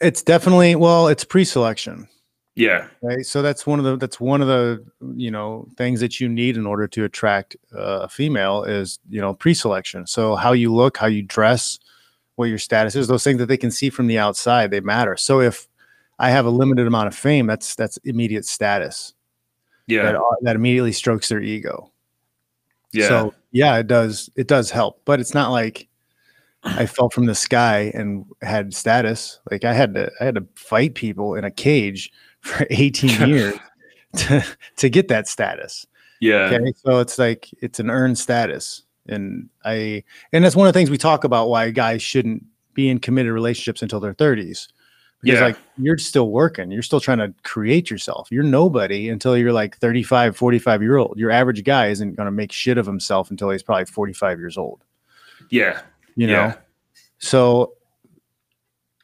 It's definitely well, it's pre-selection, Yeah, right? So that's one of the that's one of the you know things that you need in order to attract uh, a female is you know pre-selection. So how you look, how you dress, what your status is, those things that they can see from the outside, they matter. So if I have a limited amount of fame, that's that's immediate status. Yeah. that, that immediately strokes their ego. yeah. So yeah, it does. It does help, but it's not like I fell from the sky and had status. Like I had to, I had to fight people in a cage <laughs> for 18 <laughs> years to to get that status. yeah. Okay, so it's like it's an earned status, and I and that's one of the things we talk about why guys shouldn't be in committed relationships until their 30s. Because Yeah. like you're still working, you're still trying to create yourself. You're nobody until you're like 35, 45 year old. Your average guy isn't going to make shit of himself until he's probably 45 years old. Yeah. You know, Yeah. so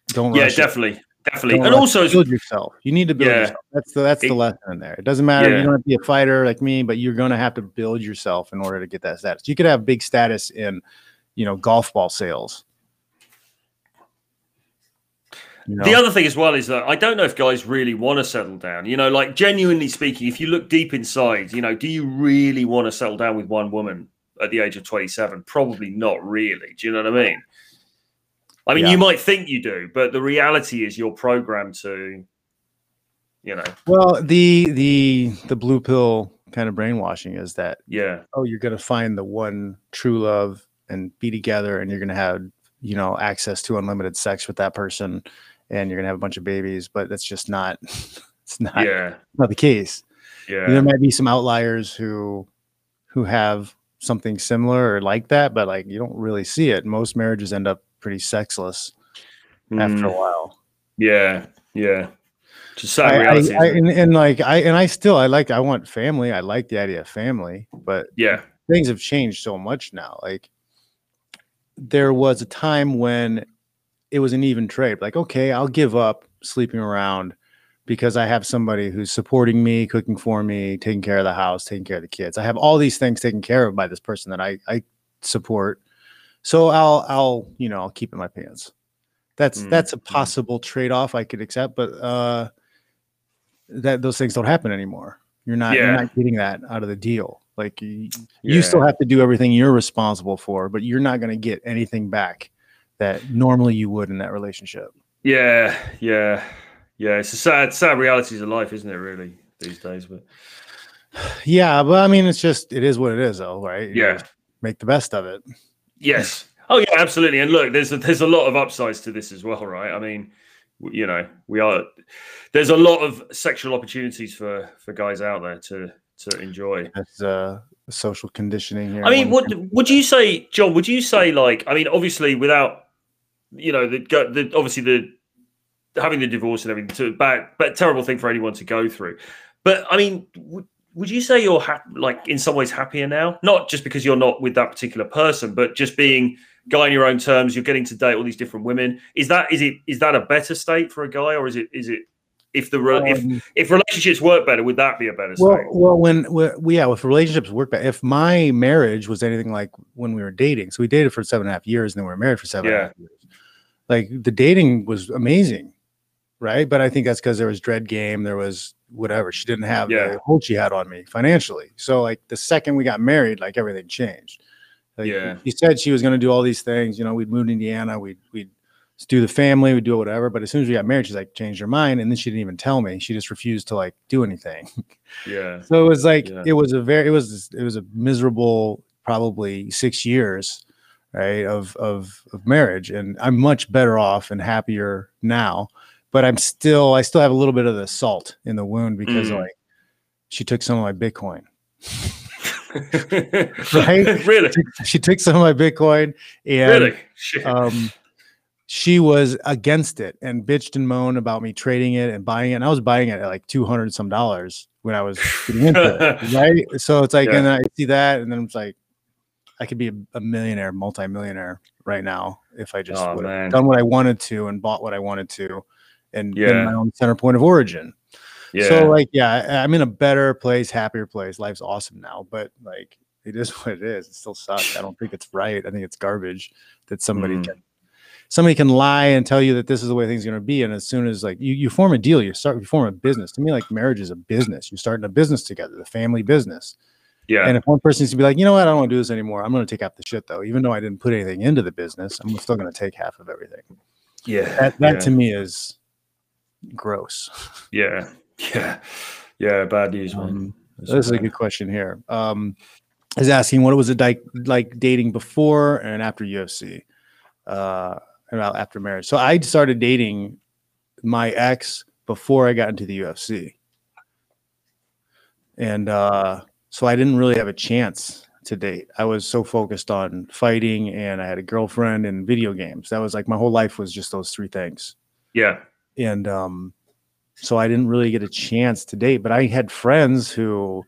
don't Yeah, rush it. definitely. Definitely. Don't and also build yourself. You need to build Yeah. yourself. That's the that's the lesson in there. It doesn't matter. Yeah. You don't have to be a fighter like me, but you're gonna have to build yourself in order to get that status. You could have big status in, you know, golf ball sales. Know? The other thing as well is that I don't know if guys really want to settle down. You know, like genuinely speaking, if you look deep inside, you know, do you really want to settle down with one woman at the age of 27? Probably not really. Do you know what I mean? I mean, Yeah. you might think you do, but the reality is you're programmed to, you know, well, the the the blue pill kind of brainwashing is that yeah, oh, you're gonna find the one true love and be together, and you're gonna have you know access to unlimited sex with that person, and you're gonna have a bunch of babies. But that's just not. <laughs> It's not yeah, not the case. Yeah. There might be some outliers who who have something similar or like that, but like you don't really see it. Most marriages end up pretty sexless after a Mm, while. yeah, yeah. Just I, I, reality. I, isn't and, and like I and I still I like I want family. I like the idea of family, but yeah, things have changed so much now. Like there was a time when it was an even trade. Like, okay, I'll give up sleeping around because I have somebody who's supporting me, cooking for me, taking care of the house, taking care of the kids. I have all these things taken care of by this person that I I support. So I'll I'll you know I'll keep in my pants. That's Mm, that's a mm. possible trade off I could accept, but uh, that those things don't happen anymore. You're not you're not getting that out of the deal. Like you, you still have to do everything you're responsible for, but you're not going to get anything back that normally you would in that relationship. Yeah, yeah, yeah. It's a sad, sad realities of life, isn't it? Really these days, but <sighs> Yeah, but I mean, it's just it is what it is, though, right? You yeah, make the best of it. yes. Oh yeah, absolutely. And look, there's a, there's a lot of upsides to this as well, right? I mean, you know, we are there's a lot of sexual opportunities for for guys out there to to enjoy. That's uh, social conditioning here. I mean, what would you say, Jon? Would you say like? I mean, obviously, without you know the go- the obviously the having the divorce and everything, to bad, but terrible thing for anyone to go through. But I mean, would would you say you're hap- like in some ways happier now? Not just because you're not with that particular person, but just being guy on your own terms. You're getting to date all these different women. Is that is it is that a better state for a guy, or is it is it if the re- if Um, if relationships work better, would that be a better well, state? well, when, we, yeah, if relationships work, better, if my marriage was anything like when we were dating, so we dated for seven and a half years, and then we were married for seven and a Yeah. half years. Like the dating was amazing, right? But I think that's because there was dread game, there was whatever. She didn't have Yeah. the hold she had on me financially. So like the second we got married, like everything changed. Like, Yeah. She said she was going to do all these things. You know, we'd move to Indiana, we'd we'd do the family, we'd do whatever. But as soon as we got married, she's like changed her mind, and then she didn't even tell me. She just refused to like do anything. Yeah, <laughs> So it was like Yeah. it was a very it was it was a miserable probably six years, right, of of of marriage. And I'm much better off and happier now. But I'm still I still have a little bit of the salt in the wound because Mm. like she took some of my Bitcoin. <laughs> Right? really, She took some of my Bitcoin and really, Shit. um she was against it and bitched and moaned about me trading it and buying it. And I was buying it at like 200 some dollars when I was getting into it. <laughs> Right. So it's like, Yeah. and then I see that, and then it's like, I could be a, a millionaire, multi-millionaire right now if I just Oh, would have done what I wanted to and bought what I wanted to and Yeah. my own center point of origin. yeah. So like, yeah, I'm in a better place, happier place. Life's awesome now, but like, it is <laughs> what it is. It still sucks. I don't think it's right. I think it's garbage that somebody Mm. can somebody can lie and tell you that this is the way things are going to be. And as soon as like you, you form a deal, you start you form a business. To me, like marriage is a business. You're starting a business together, the family business. yeah. And if one person needs to be like, you know what, I don't want to do this anymore. I'm going to take half the shit though, even though I didn't put anything into the business. I'm still going to take half of everything. yeah. That that yeah. to me is gross. Yeah, <laughs> yeah, yeah. Bad news, man. Um, This is a good question here. Um, is asking what was it like like dating before and after UFC, uh, about after marriage. So I started dating my ex before I got into the UFC, and uh, so I didn't really have a chance to date. I was so focused on fighting, and I had a girlfriend and video games. That was like my whole life was just those three things. Yeah. And um, so I didn't really get a chance to date. But I had friends who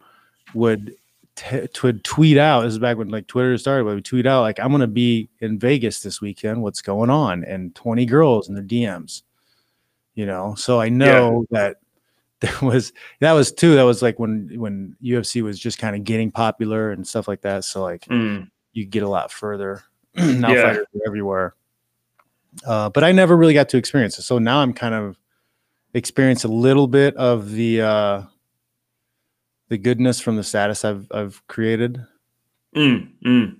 would t- would tweet out. This is back when like Twitter started. But we tweet out like, "I'm going to be in Vegas this weekend. What's going on?" And 20 girls in their DMs. You know, so I know that <laughs> there was that was too. That was like when when UFC was just kind of getting popular and stuff like that. So like Mm. you get a lot further. <clears throat> now Yeah. fighters are everywhere. Uh, but I never really got to experience it. So now I'm kind of experience a little bit of the uh, the goodness from the status I've I've created. Mm, mm.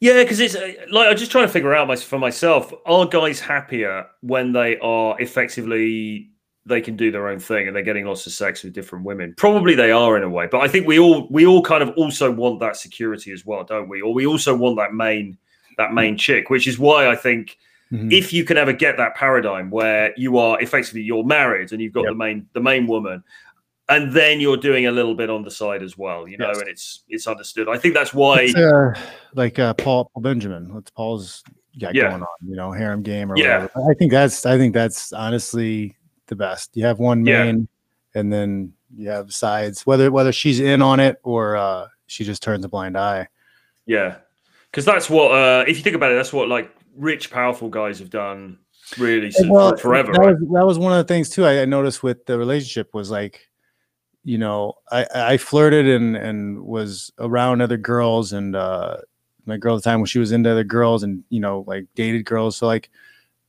Yeah, because it's uh, like I'm just trying to figure out my, for myself: are guys happier when they are effectively they can do their own thing and they're getting lots of sex with different women? Probably they are in a way, but I think we all we all kind of also want that security as well, don't we? Or we also want that main that main chick, which is why I think Mhm. if you can ever get that paradigm where you are effectively you're married and you've got Yep. the main the main woman and then you're doing a little bit on the side as well you know Yes. and it's it's understood i think that's why uh, like uh, Paul, Paul Benjamin. What's Paul's got Yeah. going on? You know, harem game or Yeah. whatever. I think that's I think that's honestly the best. You have one Yeah. main, and then you have sides. Whether whether she's in on it or uh, she just turns a blind eye. yeah because that's what uh if you think about it that's what like rich powerful guys have done really since, Well, forever That right? was, that was one of the things too. I, I noticed with the relationship was like, you know, I, I flirted and and was around other girls and uh, my girl at the time when she was into other girls and you know like dated girls. So like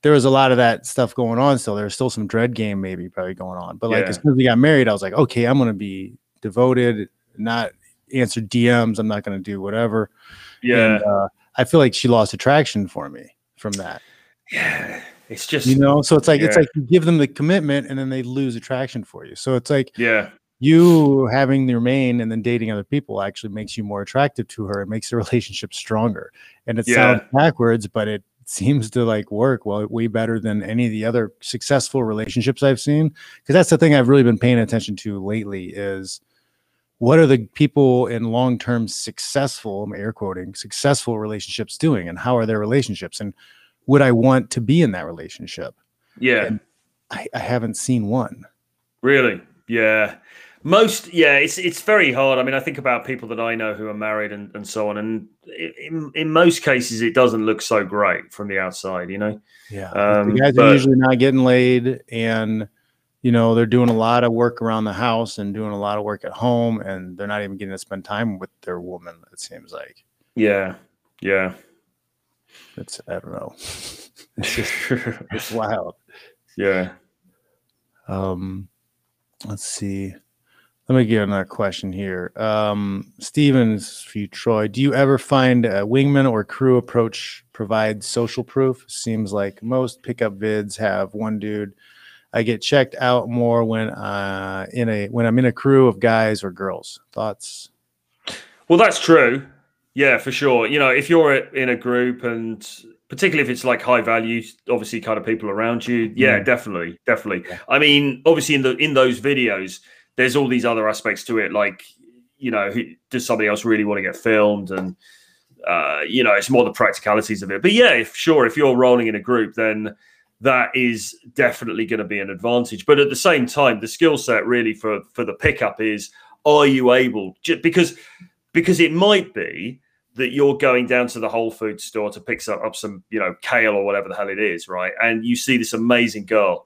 there was a lot of that stuff going on. Still, there was still some dread game maybe probably going on. But like Yeah. as soon as we got married, I was like, okay, I'm gonna be devoted, not answer DMs. I'm not gonna do whatever. Yeah. And, uh, I feel like she lost attraction for me from that. Yeah. It's just you know? So it's like it's like you give them the commitment and then they lose attraction for you. So it's like yeah. you having your main and then dating other people actually makes you more attractive to her. It makes the <laughs> relationship stronger. And it Yeah. sounds backwards but it seems to like work well way better than any of the other successful relationships i've seen. Because that's the thing i've really been paying attention to lately is what are the people in long-term successful i'm air quoting successful relationships doing and how are their relationships and would i want to be in that relationship yeah I, I haven't seen one. Really? Yeah. Most, yeah, it's it's very hard. I mean, I think about people that I know who are married and, and so on, and in in most cases, it doesn't look so great from the outside, you know. Yeah, Um, the guys but- are usually not getting laid, and you know they're doing a lot of work around the house and doing a lot of work at home, and they're not even getting to spend time with their woman. It seems like Yeah, yeah. it's I don't know. <laughs> it's just <laughs> it's wild. yeah. Um, let's see. Let me get another question here. Um, Stevens for you, Troy. Do you ever find a wingman or crew approach provides social proof? Seems like most pickup vids have one dude. I get checked out more when uh in a when I'm in a crew of guys or girls. Thoughts? Well, that's true. Yeah, for sure. You know, if you're in a group and particularly if it's like high value, obviously kind of people around you, yeah, Mm. definitely, definitely. Yeah. I mean, obviously in the in those videos, there's all these other aspects to it, like you know, who, does somebody else really want to get filmed and uh, you know, it's more the practicalities of it. But yeah, if sure, if you're rolling in a group, then that is definitely going to be an advantage. But at the same time, the skill set really for for the pickup is are you able because because it might be that you're going down to the Whole Food store to pick up some, you know, kale or whatever the hell it is, right? And you see this amazing girl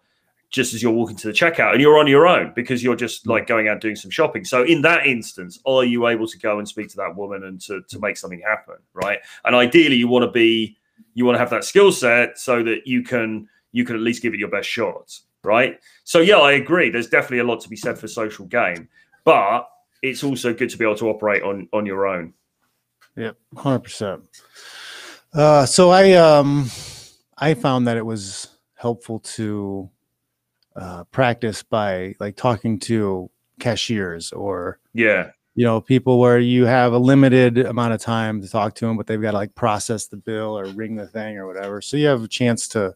just as you're walking to the checkout and you're on your own because you're just mm. like going out doing some shopping. So in that instance, are you able to go and speak to that woman and to, to make something happen, right? And ideally you want to be you want to have that skill set so that you can you can at least give it your best shot, right? So yeah, I agree. There's definitely a lot to be said for social game, but it's also good to be able to operate on on your own. Yep, hundred percent. Uh, so I um I found that it was helpful to uh, practice by like talking to cashiers or Yeah. you know people where you have a limited amount of time to talk to them but they've got to like process the bill or ring the thing or whatever so you have a chance to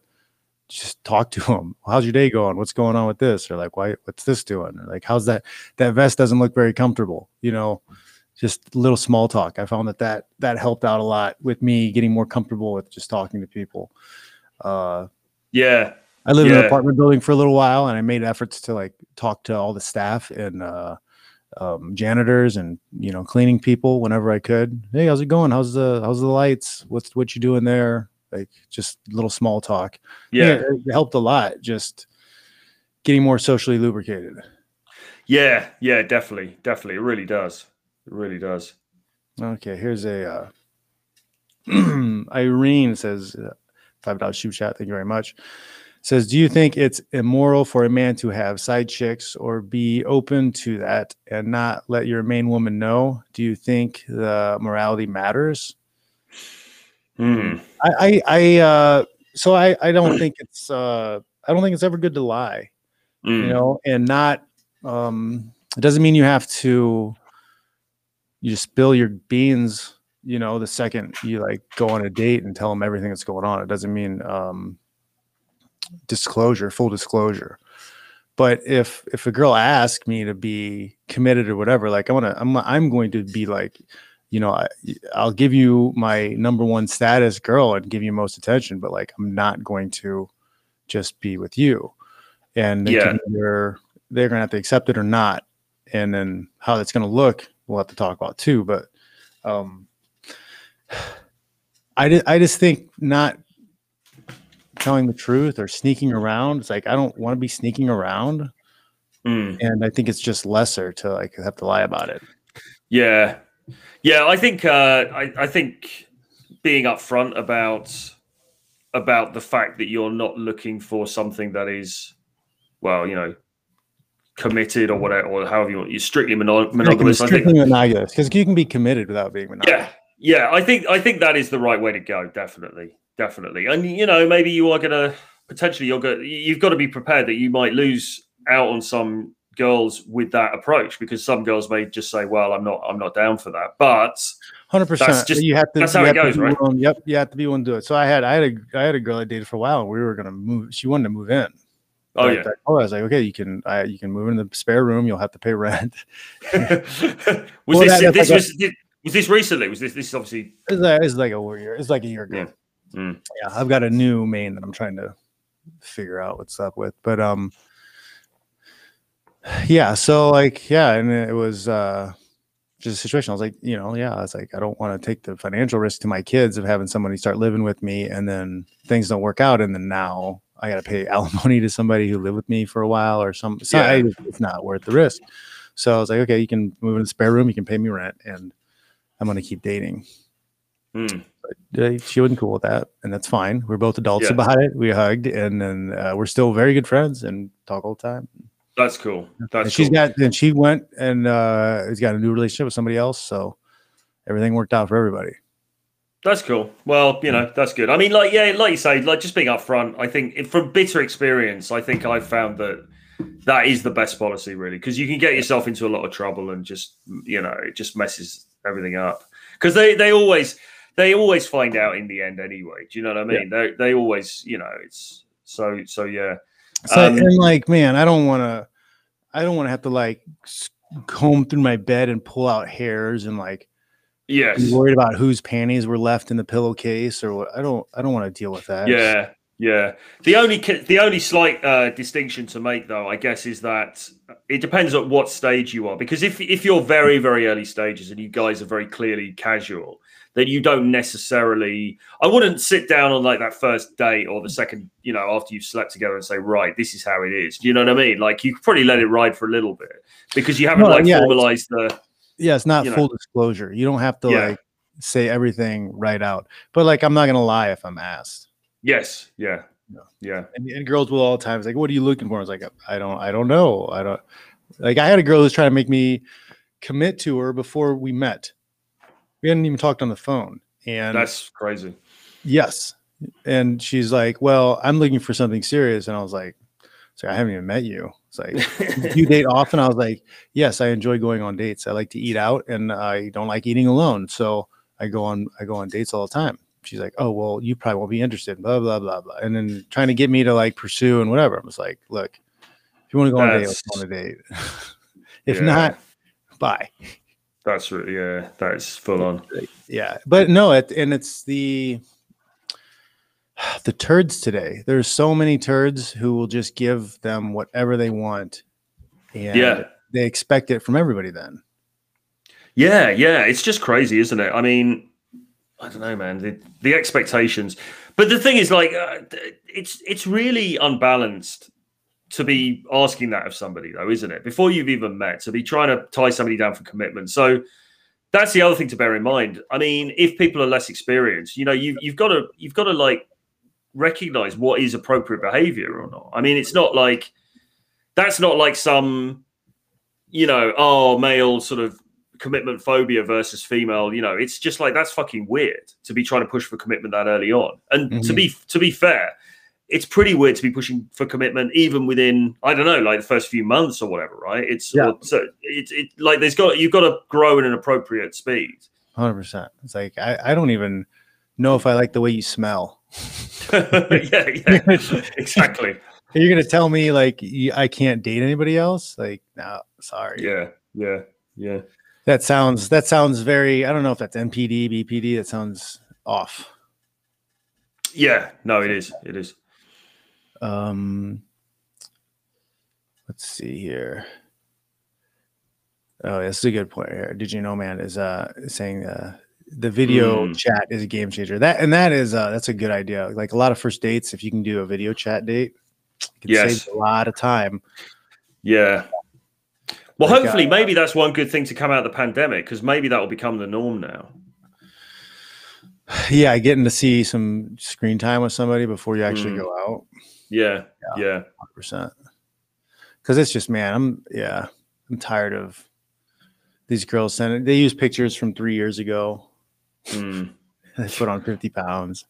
just talk to them how's your day going what's going on with this or like why what's this doing or like how's that that vest doesn't look very comfortable you know just a little small talk i found that that that helped out a lot with me getting more comfortable with just talking to people uh Yeah. I lived in an apartment building for a little while, and I made efforts to like talk to all the staff and uh, um, janitors and you know cleaning people whenever I could. Hey, how's it going? How's the how's the lights? What's what you doing there? Like just little small talk. Yeah. it, it helped a lot. Just getting more socially lubricated. Yeah. Yeah. Definitely. Definitely. It really does. It really does. Okay, here's a uh, <clears throat> Irene says uh, five dollars shoot shot. Thank you very much. Says, do you think it's immoral for a man to have side chicks or be open to that and not let your main woman know? Do you think the morality matters? Hmm. I, I, I uh, so I, I don't think it's, uh, I don't think it's ever good to lie. Mm. you know, and not um it doesn't mean you have to you just spill your beans, you know, the second you like go on a date and tell them everything that's going on. It doesn't mean um disclosure, full disclosure. But if if a girl asks me to be committed or whatever, like I want to, I'm I'm going to be like, you know, I, I'll give you my number one status girl and give you most attention, but like I'm not going to just be with you. And they can either they're gonna have to accept it or not, and then how that's gonna look, we'll have to talk about too. But um, <sighs> I just, I just think not telling the truth or sneaking around. It's like I don't want to be sneaking around, Mm. and I think it's just lesser to like have to lie about it. Yeah, yeah. I think uh, I, I think being upfront about about the fact that you're not looking for something that is, well, you know, committed or whatever, or however you want. You're strictly mono- monogamous. I think. Strictly monogamous because you can be committed without being monogamous. Yeah, yeah. I think I think that is the right way to go. Definitely, definitely. And you know, maybe you are gonna potentially you're going you've got to be prepared that you might lose out on some girls with that approach because some girls may just say, "Well, I'm not, I'm not down for that." But Hundred percent. just- You have to. that's how it goes, be right? willing- yep. You have to be willing to do it. So I had, I had a, I had a girl I dated for a while, and we were gonna move. She wanted to move in. oh Like, yeah, I told I was like, okay, you can, I, you can move in the spare room. You'll have to pay rent. <laughs> was Well, this that- this was was this recently? Was this this is obviously? It's like, it's like a year. It's like a year ago. Yeah. Mm. Yeah, I've got a new main that I'm trying to figure out what's up with. But um, yeah. So like, yeah, and it was uh just a situation. I was like, you know, yeah, I was like, I don't want to take the financial risk to my kids of having somebody start living with me, and then things don't work out, and then now I got to pay <laughs> alimony to somebody who lived with me for a while or some. So Yeah. I, it's not worth the risk. So I was like, okay, you can move in the spare room, you can pay me rent, and I'm gonna keep dating. Mm. She wasn't cool with that, and that's fine. We're both adults Yeah. about it. We hugged, and then uh, we're still very good friends and talk all the time. That's cool. That's and she's cool. got, and she went and uh, has got a new relationship with somebody else, so everything worked out for everybody. That's cool. Well, you know, that's good. I mean, like, yeah, like you say, like just being upfront. I think from bitter experience, I think I've found that that is the best policy, really, because you can get yourself into a lot of trouble and just, you know, it just messes everything up. Because they they always they always find out in the end anyway. Do you know what I mean? They they always, you know, it's so so yeah. So Um, and like, man, I don't want to, I don't want to have to like comb through my bed and pull out hairs and like Yes. be worried about whose panties were left in the pillowcase or what. I don't, I don't want to deal with that. Yeah, yeah. The only the only slight uh, distinction to make, though, I guess, is that it depends on what stage you are. Because if if you're very very early stages and you guys are very clearly casual, then you don't necessarily. I wouldn't sit down on like that first date or the second, you know, after you've slept together and say, right, this is how it is. Do you know what I mean? Like you could probably let it ride for a little bit because you haven't No, like yeah, formalized the. yeah, it's not you know. full disclosure. You don't have to Yeah. like say everything right out. But like, I'm not gonna lie if I'm asked. Yes. Yeah. No. Yeah. And, and girls will all the times like, "What are you looking for?" I was like, "I don't, I don't know. I don't." Like, I had a girl who's trying to make me commit to her before we met. We hadn't even talked on the phone, and That's crazy. yes, and she's like, "Well, I'm looking for something serious," and I was like, So I haven't even met you. It's like you date <laughs> often. I was like, yes, I enjoy going on dates. I like to eat out, and I don't like eating alone. So I go on I go on dates all the time. She's like, oh well, you probably won't be interested. Blah blah blah blah. And then trying to get me to like pursue and whatever. I was like, look, if you want to go on a date, let's go on a date. <laughs> if Yeah. not, bye. That's really yeah, that's full on. Yeah, but no, it and it's the <sighs> the turds today. There's so many turds who will just give them whatever they want, and Yeah. they expect it from everybody. Then Yeah, yeah, it's just crazy, isn't it? I mean, I don't know, man. The, the expectations, but the thing is, like, uh, it's it's really unbalanced to be asking that of somebody, though, isn't it? Before you've even met, to be trying to tie somebody down for commitment. So that's the other thing to bear in mind. I mean, if people are less experienced, you know, you you've got to you've got to like recognize what is appropriate behavior or not. I mean, it's not like that's not like some, you know, oh, male sort of commitment phobia versus female you know it's just like that's fucking weird to be trying to push for commitment that early on and to Mhm. be to be fair it's pretty weird to be pushing for commitment even within i don't know like the first few months or whatever right it's Yeah. or- so it's it like there's got you've got to grow at an appropriate speed hundred percent. It's like I, I don't even know if I like the way you smell. <laughs> <laughs> yeah yeah exactly You're gonna tell me like you, I can't date anybody else? Like no, sorry. yeah yeah yeah That sounds that sounds very. I don't know if that's NPD, BPD. That sounds off. yeah no it is it is Um, let's see here. Oh, this is a good point here. Did you know, man? Is uh saying uh the video Mm. chat is a game changer. That and that is uh that's a good idea. Like a lot of first dates, if you can do a video chat date, it can Yes. save a lot of time. Yeah. Well, Like, hopefully, uh, maybe that's one good thing to come out of the pandemic because maybe that will become the norm now. <sighs> Yeah, getting to see some screen time with somebody before you actually Mm. go out. Yeah, yeah, percent. Because it's just, man, I'm yeah, I'm tired of these girls sending. They use pictures from three years ago. Mm. <laughs> They put on fifty pounds.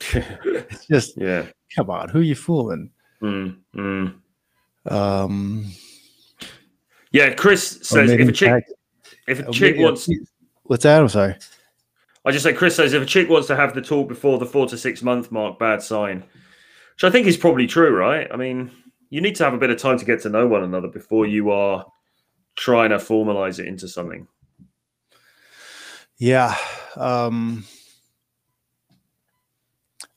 <laughs> It's just, yeah. come on, who you fooling? Mm. Mm. Um, Yeah, Chris says if a chick if a chick maybe- wants what's that? I'm sorry. I just say Chris says if a chick wants to have the talk before the four to six month mark, bad sign. Which I think is probably true, right? I mean, you need to have a bit of time to get to know one another before you are trying to formalize it into something. Yeah. Um,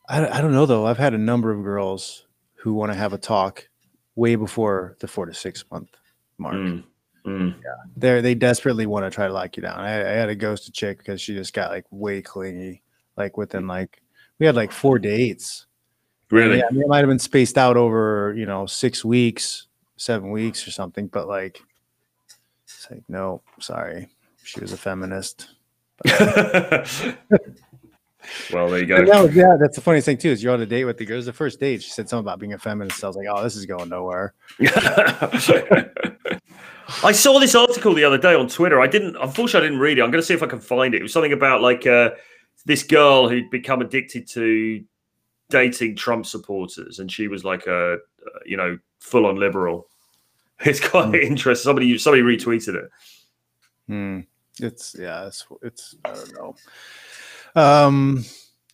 I, I don't know though. I've had a number of girls who want to have a talk way before the four to six month mark. Mm. Mm. They're, they desperately want to try to lock you down. I, I had a ghost chick because she just got like way clingy, like within like, we had like four dates. Really? Yeah, I mean, it might have been spaced out over, you know, six weeks, seven weeks or something, but like, it's like, no, sorry. She was a feminist. <laughs> well, there you go. that was- yeah, that's the funniest thing too. Is you're on a date with the girl. It was the first date. She said something about being a feminist. I was like, oh, this is going nowhere. <laughs> I saw this article the other day on Twitter. I didn't, unfortunately, I didn't read it. I'm going to see if I can find it. It was something about like uh, this girl who'd become addicted to dating Trump supporters, and she was like a, uh, you know, full on liberal. <laughs> It's quite Hmm. interesting. Somebody, somebody retweeted it. Hmm. It's yeah, it's it's I don't know. Um,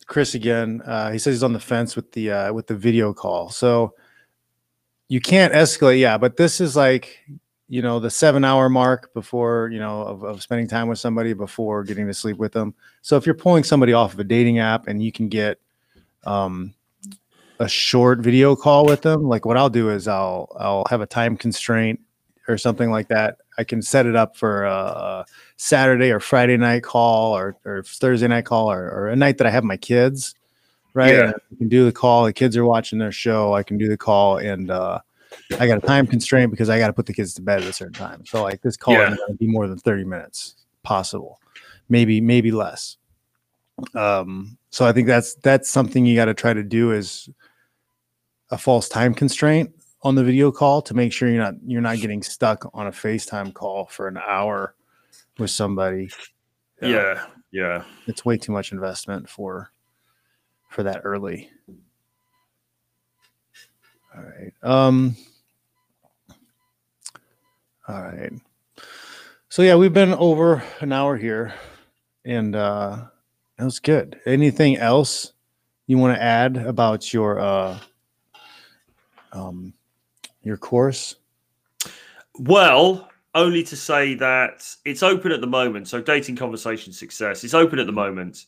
Chris again. Uh, he says he's on the fence with the uh, with the video call. So you can't escalate. Yeah, but this is like you know the seven hour mark before you know of, of spending time with somebody before getting to sleep with them. So if you're pulling somebody off of a dating app and you can get um a short video call with them, like what I'll do is I'll I'll have a time constraint or something like that. I can set it up for a Saturday or Friday night call or, or Thursday night call or, or a night that I have my kids, right? Yeah. I can do the call. The kids are watching their show. I can do the call and uh, I got a time constraint because I got to put the kids to bed at a certain time. So like this call Yeah. isn't going to be more than 30 minutes possible, maybe, maybe less. Um, so I think that's, that's something you got to try to do is a false time constraint on the video call to make sure you're not you're not getting stuck on a FaceTime call for an hour with somebody. Yeah, yeah. It's way too much investment for for that early. All right. Um All right. So yeah, we've been over an hour here, and uh that was good. Anything else you want to add about your uh um your course? Well, only to say that it's open at the moment. So, dating conversation success is open at the moment,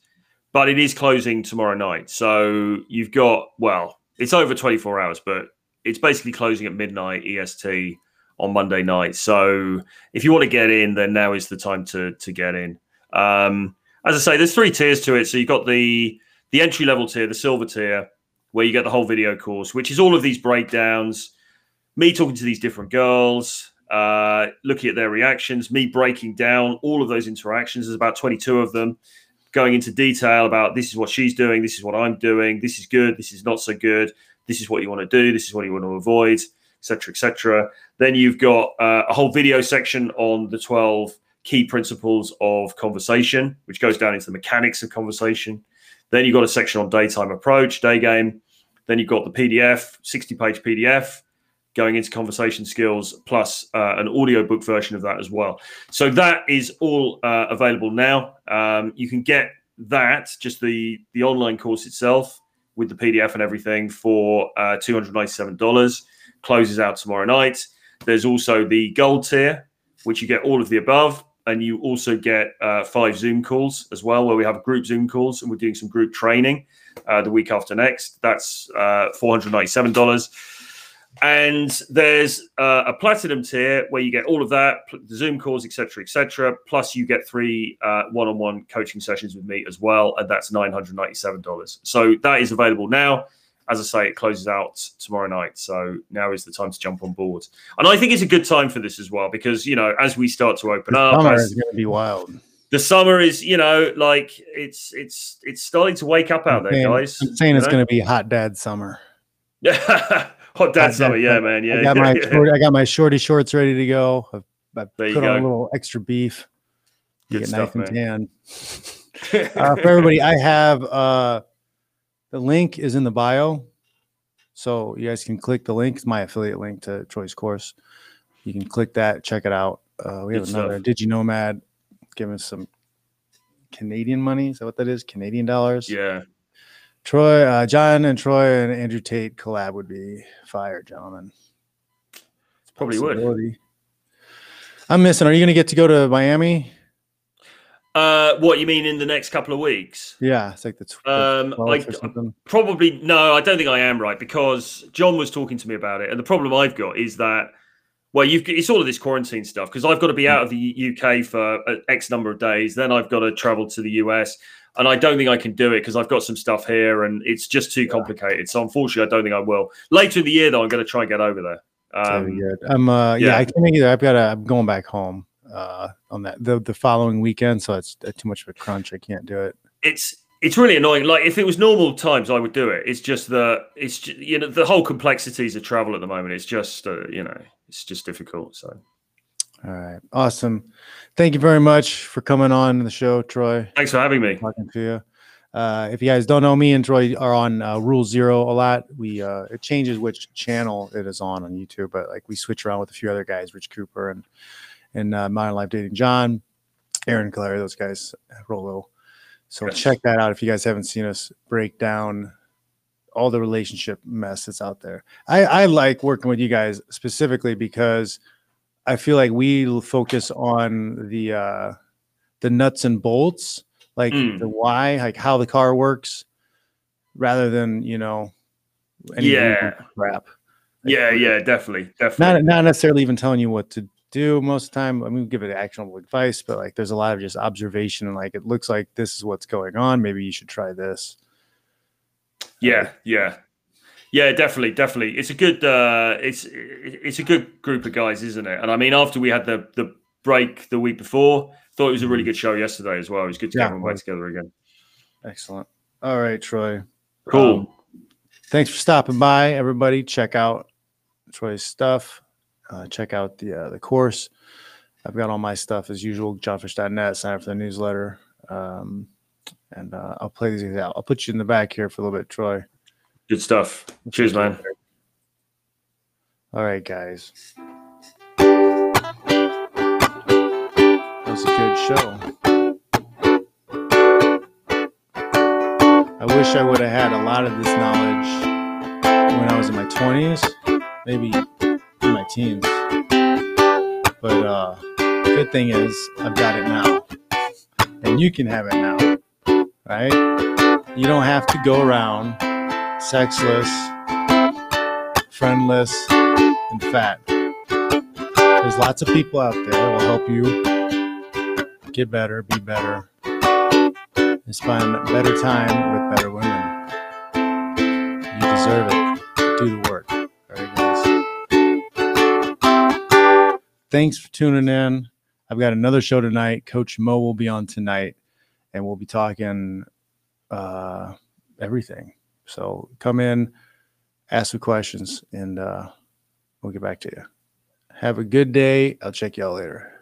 but it is closing tomorrow night. So, you've got, well, it's over 24 hours, but it's basically closing at midnight EST on Monday night. So, if you want to get in, then now is the time to, to get in. Um, as I say, there's three tiers to it. So, you've got the, the entry level tier, the silver tier, where you get the whole video course, which is all of these breakdowns, me talking to these different girls, uh, looking at their reactions, me breaking down all of those interactions. There's about 22 of them, going into detail about this is what she's doing, this is what I'm doing, this is good, this is not so good, this is what you want to do, this is what you want to avoid, etc., etc. Then you've got uh, a whole video section on the 12 key principles of conversation, which goes down into the mechanics of conversation. Then you've got a section on daytime approach, day game. Then you've got the PDF, 60 page PDF going into conversation skills, plus uh, an audiobook version of that as well. So that is all uh, available now. Um, you can get that, just the the online course itself, with the PDF and everything, for uh, two hundred ninety seven dollars. Closes out tomorrow night. There's also the gold tier, which you get all of the above, and you also get uh, five Zoom calls as well, where we have group Zoom calls, and we're doing some group training uh, the week after next. That's uh, four hundred ninety seven dollars. And there's uh, a platinum tier where you get all of that the zoom calls etc etc plus you get three uh, one-on-one coaching sessions with me as well and that's $997 so that is available now as i say it closes out tomorrow night so now is the time to jump on board and i think it's a good time for this as well because you know as we start to open The up summer as- is going to be wild. the summer is you know like it's it's it's starting to wake up out I'm there saying- guys I'm saying it's going to be hot dad summer. Yeah, <laughs> hot dad Hot summer dad yeah man yeah I got my short, I got my shorty shorts ready to go. I've, I've There you put on a little extra beef. Good get stuff, nice and man. tan. <laughs> uh, for everybody, I have uh, the link is in the bio, so you guys can click the link. It's my affiliate link to Troy's course. You can click that, check it out. Uh, we have Good another stuff. DigiNomad giving us some Canadian money. Is that what that is? Canadian dollars. yeah Troy, uh, Jon, and Troy and Andrew Tate collab would be fire, gentlemen. Probably would. I'm missing. Are you going to get to go to Miami? Uh, what you mean in the next couple of weeks? Yeah, it's like the tw- Um, 12th I-. Probably no. I don't think I am right because John was talking to me about it, and the problem I've got is that well, you've it's all of this quarantine stuff because I've got to be out of the UK for X number of days, then I've got to travel to the US, and I don't think I can do it because I've got some stuff here, and it's just too complicated. So unfortunately, I don't think I will. Later in the year, though, I'm going to try and get over there. Um, uh yeah, yeah. I can't either. I've got to I'm going back home uh on that the the following weekend, so it's uh, too much of a crunch. I can't do it. it's it's really annoying. Like if it was normal times, I would do it. It's just the it's ju- you know the whole complexities of travel at the moment. It's just uh, you know it's just difficult. So All right. Awesome. Thank you very much for coming on the show, Troy. thanks for having me. Talking to you. Uh, if you guys don't know, me and Troy are on uh, Rule Zero a lot. We uh, it changes which channel it is on on YouTube, but like we switch around with a few other guys, Rich Cooper and and uh, Modern Life Dating John, Aaron Clarey, those guys, Rollo. So Yes. check that out if you guys haven't seen us break down all the relationship mess that's out there. I, I like working with you guys specifically because I feel like we focus on the uh, the nuts and bolts, like Mm. the why, like how the car works, rather than you know any Yeah. crap. Like, Yeah, yeah, definitely, definitely. Not not necessarily even telling you what to do most of the time. I mean, we give it actionable advice, but like there's a lot of just observation and like it looks like this is what's going on. Maybe you should try this. Yeah, yeah, yeah, definitely, definitely. It's a good uh, it's it's a good group of guys, isn't it? And I mean, after we had the the break the week before, thought it was a really good show yesterday as well. It was good to Yeah, get everyone back together again. Excellent. All right, Troy. Cool. Um, thanks for stopping by, everybody. Check out Troy's stuff. Uh, check out the uh, the course. I've got all my stuff as usual. Jonfitch.net. Sign up for the newsletter. Um, and uh, I'll play these out. I'll put you in the back here for a little bit, Troy. Good stuff. Cheers, man. All right, guys. That was a good show. I wish I would have had a lot of this knowledge when I was in my 20s, maybe in my teens. But uh, good thing is I've got it now, and you can have it now, right? You don't have to go around sexless, friendless, and fat. There's lots of people out there that will help you get better, be better, and spend better time with better women. You deserve it. Do the work. Thanks for tuning in. I've got another show tonight. Coach Mo will be on tonight, and we'll be talking uh, everything. So come in, ask the questions, and uh, we'll get back to you. Have a good day. I'll check y'all later.